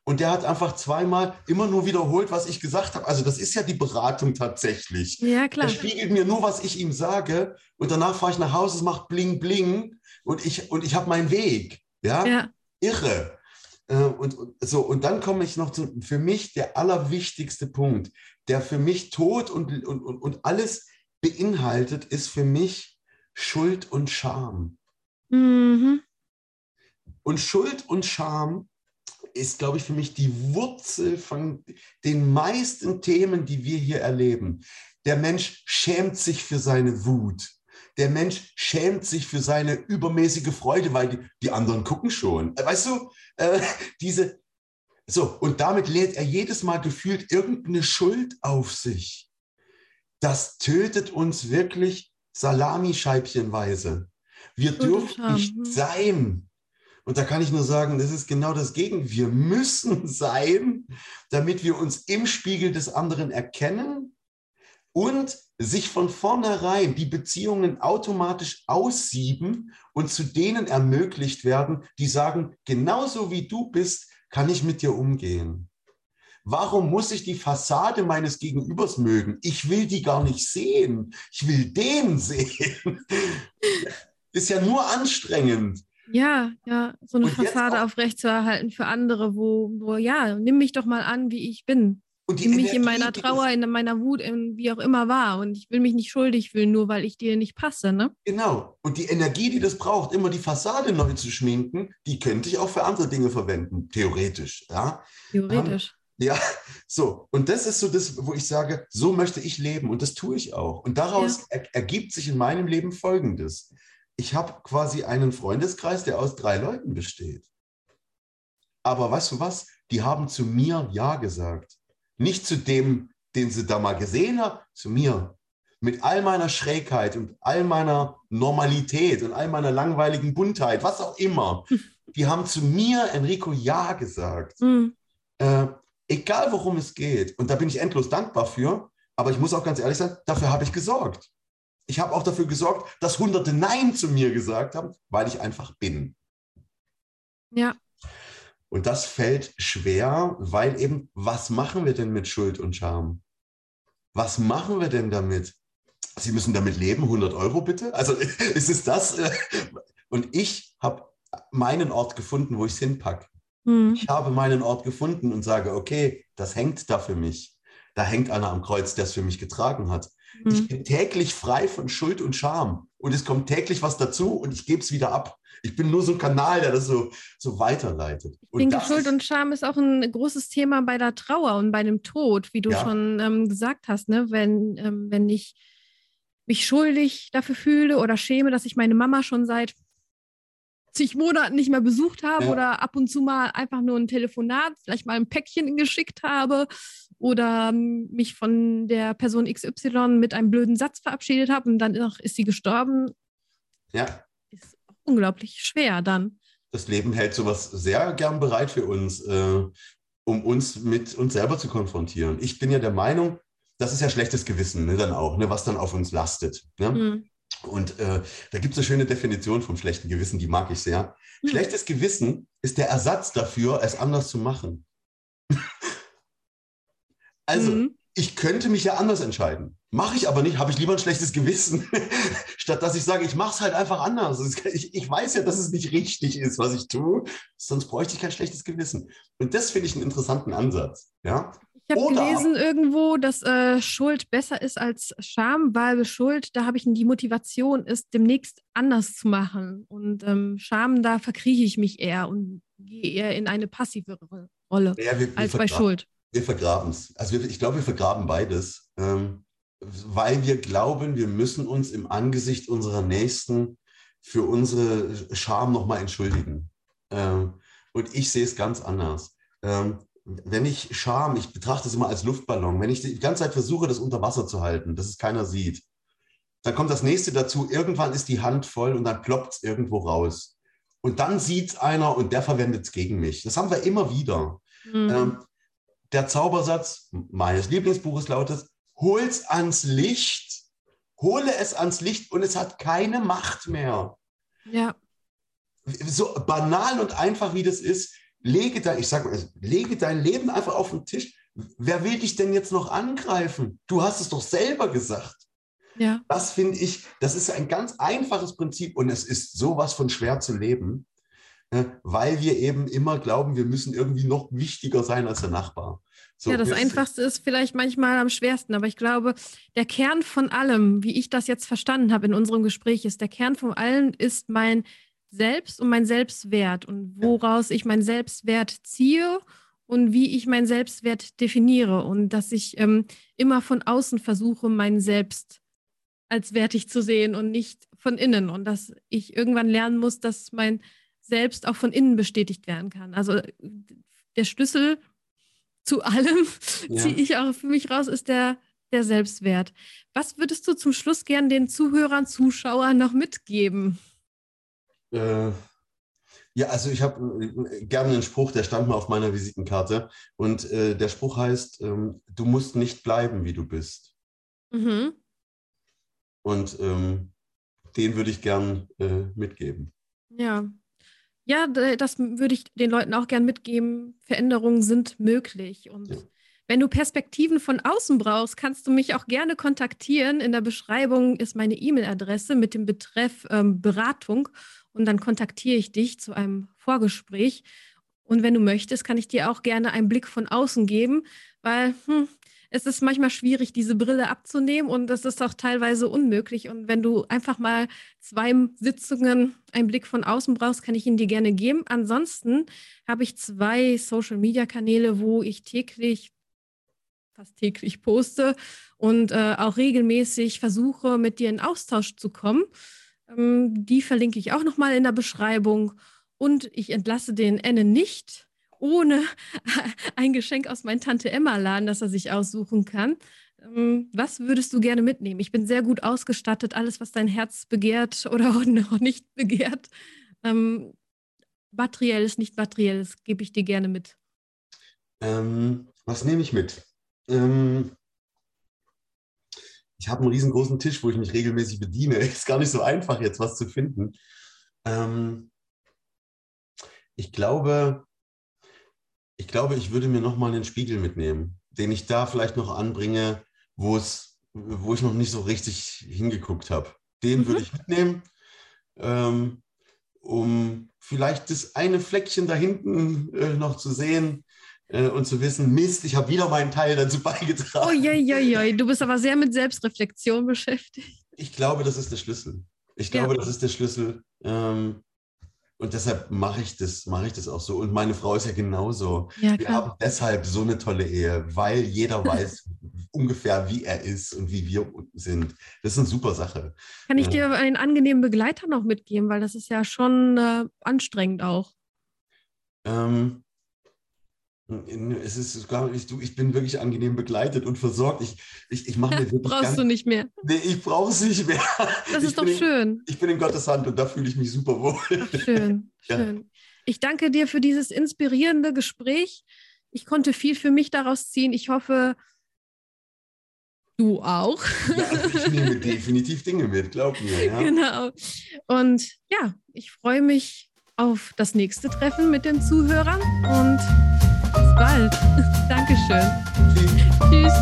Und der hat einfach zweimal immer nur wiederholt, was ich gesagt habe. Also das ist ja die Beratung tatsächlich. Ja, klar. Er spiegelt mir nur, was ich ihm sage. Und danach fahre ich nach Hause, es macht bling, bling. Und ich, und ich habe meinen Weg. Ja? ja. Irre. Äh, und, und, so, und dann komme ich noch zu, für mich der allerwichtigste Punkt, der für mich Tod und, und, und alles beinhaltet, ist für mich Schuld und Scham. Mhm. Und Schuld und Scham ist, glaube ich, für mich die Wurzel von den meisten Themen, die wir hier erleben. Der Mensch schämt sich für seine Wut. Der Mensch schämt sich für seine übermäßige Freude, weil die, die anderen gucken schon. Äh, weißt du, äh, diese, so, und damit lädt er jedes Mal gefühlt irgendeine Schuld auf sich. Das tötet uns wirklich salamischeibchenweise. Wir dürfen nicht hm. sein. Und da kann ich nur sagen, das ist genau das Gegenteil. Wir müssen sein, damit wir uns im Spiegel des anderen erkennen und sich von vornherein die Beziehungen automatisch aussieben und zu denen ermöglicht werden, die sagen, genauso wie du bist, kann ich mit dir umgehen. Warum muss ich die Fassade meines Gegenübers mögen? Ich will die gar nicht sehen. Ich will den sehen. Ist ja nur anstrengend. Ja, ja, so eine Fassade aufrechtzuerhalten für andere, wo, wo, ja, nimm mich doch mal an, wie ich bin. Und die mich in meiner Trauer, in meiner Wut, in wie auch immer war. Und ich will mich nicht schuldig fühlen, nur weil ich dir nicht passe, ne? Genau. Und die Energie, die das braucht, immer die Fassade neu zu schminken, die könnte ich auch für andere Dinge verwenden, theoretisch. Ja? Theoretisch. Um, ja, so. Und das ist so das, wo ich sage, so möchte ich leben. Und das tue ich auch. Und daraus ja. er, ergibt sich in meinem Leben Folgendes. Ich habe quasi einen Freundeskreis, der aus drei Leuten besteht. Aber weißt du was? Die haben zu mir Ja gesagt. Nicht zu dem, den sie da mal gesehen haben, zu mir. Mit all meiner Schrägheit und all meiner Normalität und all meiner langweiligen Buntheit, was auch immer. Die haben zu mir, Enrico, Ja gesagt. Mhm. Äh, egal worum es geht. Und da bin ich endlos dankbar für. Aber ich muss auch ganz ehrlich sein, dafür habe ich gesorgt. Ich habe auch dafür gesorgt, dass Hunderte Nein zu mir gesagt haben, weil ich einfach bin. Ja. Und das fällt schwer, weil eben, was machen wir denn mit Schuld und Scham? Was machen wir denn damit? Sie müssen damit leben, 100 Euro bitte? Also ist es das? Und ich habe meinen Ort gefunden, wo ich es hinpacke. Mhm. Ich habe meinen Ort gefunden und sage, okay, das hängt da für mich. Da hängt einer am Kreuz, der es für mich getragen hat. Mhm. Ich bin täglich frei von Schuld und Scham. Und es kommt täglich was dazu und ich gebe es wieder ab. Ich bin nur so ein Kanal, der das so, so weiterleitet. Ich denke, Schuld und Scham ist auch ein großes Thema bei der Trauer und bei dem Tod, wie du ja. schon ähm, gesagt hast. Ne? Wenn, ähm, wenn ich mich schuldig dafür fühle oder schäme, dass ich meine Mama schon seit zig Monaten nicht mehr besucht habe ja. oder ab und zu mal einfach nur ein Telefonat, vielleicht mal ein Päckchen geschickt habe oder mich von der Person XY mit einem blöden Satz verabschiedet habe und dann ist sie gestorben. Ja unglaublich schwer dann. Das Leben hält sowas sehr gern bereit für uns, äh, um uns mit uns selber zu konfrontieren. Ich bin ja der Meinung, das ist ja schlechtes Gewissen ne, dann auch, ne, was dann auf uns lastet. Ne? Mhm. Und äh, da gibt es eine schöne Definition vom schlechten Gewissen, die mag ich sehr. Mhm. Schlechtes Gewissen ist der Ersatz dafür, es anders zu machen. Also, mhm ich könnte mich ja anders entscheiden. Mache ich aber nicht, habe ich lieber ein schlechtes Gewissen, statt dass ich sage, ich mache es halt einfach anders. Ich, ich, weiß ja, dass es nicht richtig ist, was ich tue, sonst bräuchte ich kein schlechtes Gewissen. Und das finde ich einen interessanten Ansatz. Ja? Ich habe gelesen irgendwo, dass äh, Schuld besser ist als Scham, weil Schuld, da habe ich die Motivation, ist demnächst anders zu machen. Und ähm, Scham, da verkrieche ich mich eher und gehe eher in eine passivere Rolle ja, wir, wir als bei Schuld. Wir vergraben es. Also wir, ich glaube, wir vergraben beides, ähm, weil wir glauben, wir müssen uns im Angesicht unserer Nächsten für unsere Scham nochmal entschuldigen. Ähm, und ich sehe es ganz anders. Ähm, wenn ich Scham, ich betrachte es immer als Luftballon, wenn ich die ganze Zeit versuche, das unter Wasser zu halten, dass es keiner sieht, dann kommt das nächste dazu, irgendwann ist die Hand voll und dann ploppt es irgendwo raus. Und dann sieht es einer und der verwendet es gegen mich. Das haben wir immer wieder. Mhm. Ähm, der Zaubersatz meines Lieblingsbuches lautet, hol's ans Licht, hole es ans Licht und es hat keine Macht mehr. Ja. So banal und einfach wie das ist, lege dein, ich sag mal, lege dein Leben einfach auf den Tisch. Wer will dich denn jetzt noch angreifen? Du hast es doch selber gesagt. Ja. Das finde ich, das ist ein ganz einfaches Prinzip und es ist sowas von schwer zu leben. Weil wir eben immer glauben, wir müssen irgendwie noch wichtiger sein als der Nachbar. So, ja, das Einfachste ist vielleicht manchmal am schwersten, aber ich glaube, der Kern von allem, wie ich das jetzt verstanden habe in unserem Gespräch, ist, der Kern von allem ist mein Selbst und mein Selbstwert und woraus ich meinen Selbstwert ziehe und wie ich meinen Selbstwert definiere und dass ich ähm, immer von außen versuche, meinen Selbst als wertig zu sehen und nicht von innen und dass ich irgendwann lernen muss, dass mein Selbst auch von innen bestätigt werden kann. Also der Schlüssel zu allem, ja. ziehe ich auch für mich raus, ist der, der Selbstwert. Was würdest du zum Schluss gern den Zuhörern, Zuschauern noch mitgeben? Äh, ja, also ich habe äh, gerne einen Spruch, der stand mal auf meiner Visitenkarte. Und äh, der Spruch heißt, ähm, du musst nicht bleiben, wie du bist. Mhm. Und ähm, den würde ich gern äh, mitgeben. Ja, ja, das würde ich den Leuten auch gern mitgeben. Veränderungen sind möglich. Und ja. wenn du Perspektiven von außen brauchst, kannst du mich auch gerne kontaktieren. In der Beschreibung ist meine E-Mail-Adresse mit dem Betreff ähm, Beratung. Und dann kontaktiere ich dich zu einem Vorgespräch. Und wenn du möchtest, kann ich dir auch gerne einen Blick von außen geben, weil hm, es ist manchmal schwierig, diese Brille abzunehmen und das ist auch teilweise unmöglich. Und wenn du einfach mal zwei Sitzungen einen Blick von außen brauchst, kann ich ihn dir gerne geben. Ansonsten habe ich zwei Social-Media-Kanäle, wo ich täglich, fast täglich poste und äh, auch regelmäßig versuche, mit dir in Austausch zu kommen. Ähm, die verlinke ich auch nochmal in der Beschreibung. Und ich entlasse den Enne nicht ohne ein Geschenk aus meinem Tante-Emma-Laden, das er sich aussuchen kann. Ähm, was würdest du gerne mitnehmen? Ich bin sehr gut ausgestattet, alles, was dein Herz begehrt oder auch nicht begehrt. Ähm, materielles, nicht materielles, gebe ich dir gerne mit. Ähm, was nehme ich mit? Ähm, ich habe einen riesengroßen Tisch, wo ich mich regelmäßig bediene. Ist gar nicht so einfach, jetzt was zu finden. Ähm, ich glaube, ich glaube, ich würde mir nochmal einen Spiegel mitnehmen, den ich da vielleicht noch anbringe, wo es, wo ich noch nicht so richtig hingeguckt habe. Den mhm. würde ich mitnehmen, ähm, um vielleicht das eine Fleckchen da hinten äh, noch zu sehen äh, und zu wissen, Mist, ich habe wieder meinen Teil dazu beigetragen. Oh, je, je, je. Du bist aber sehr mit Selbstreflexion beschäftigt. Ich glaube, das ist der Schlüssel. Ich glaube, ja. das ist der Schlüssel. Ähm, und deshalb mache ich das, mache ich das auch so. Und meine Frau ist ja genauso. Ja, wir haben deshalb so eine tolle Ehe, weil jeder weiß ungefähr, wie er ist und wie wir sind. Das ist eine super Sache. Kann ich dir einen angenehmen Begleiter noch mitgeben, weil das ist ja schon äh, anstrengend auch. Ähm, es ist gar nicht, du, ich bin wirklich angenehm begleitet und versorgt. Ich, ich, ich mache mir wirklich. Brauchst ganz, du nicht mehr? Nee, ich brauche es nicht mehr. Das ist doch in, schön. Ich bin in Gottes Hand und da fühle ich mich super wohl. Schön, ja. schön. Ich danke dir für dieses inspirierende Gespräch. Ich konnte viel für mich daraus ziehen. Ich hoffe, du auch. Ja, also ich nehme definitiv Dinge mit, glaub mir. Ja. Genau. Und ja, ich freue mich auf das nächste Treffen mit den Zuhörern und bis bald. Dankeschön. Tschüss. Tschüss.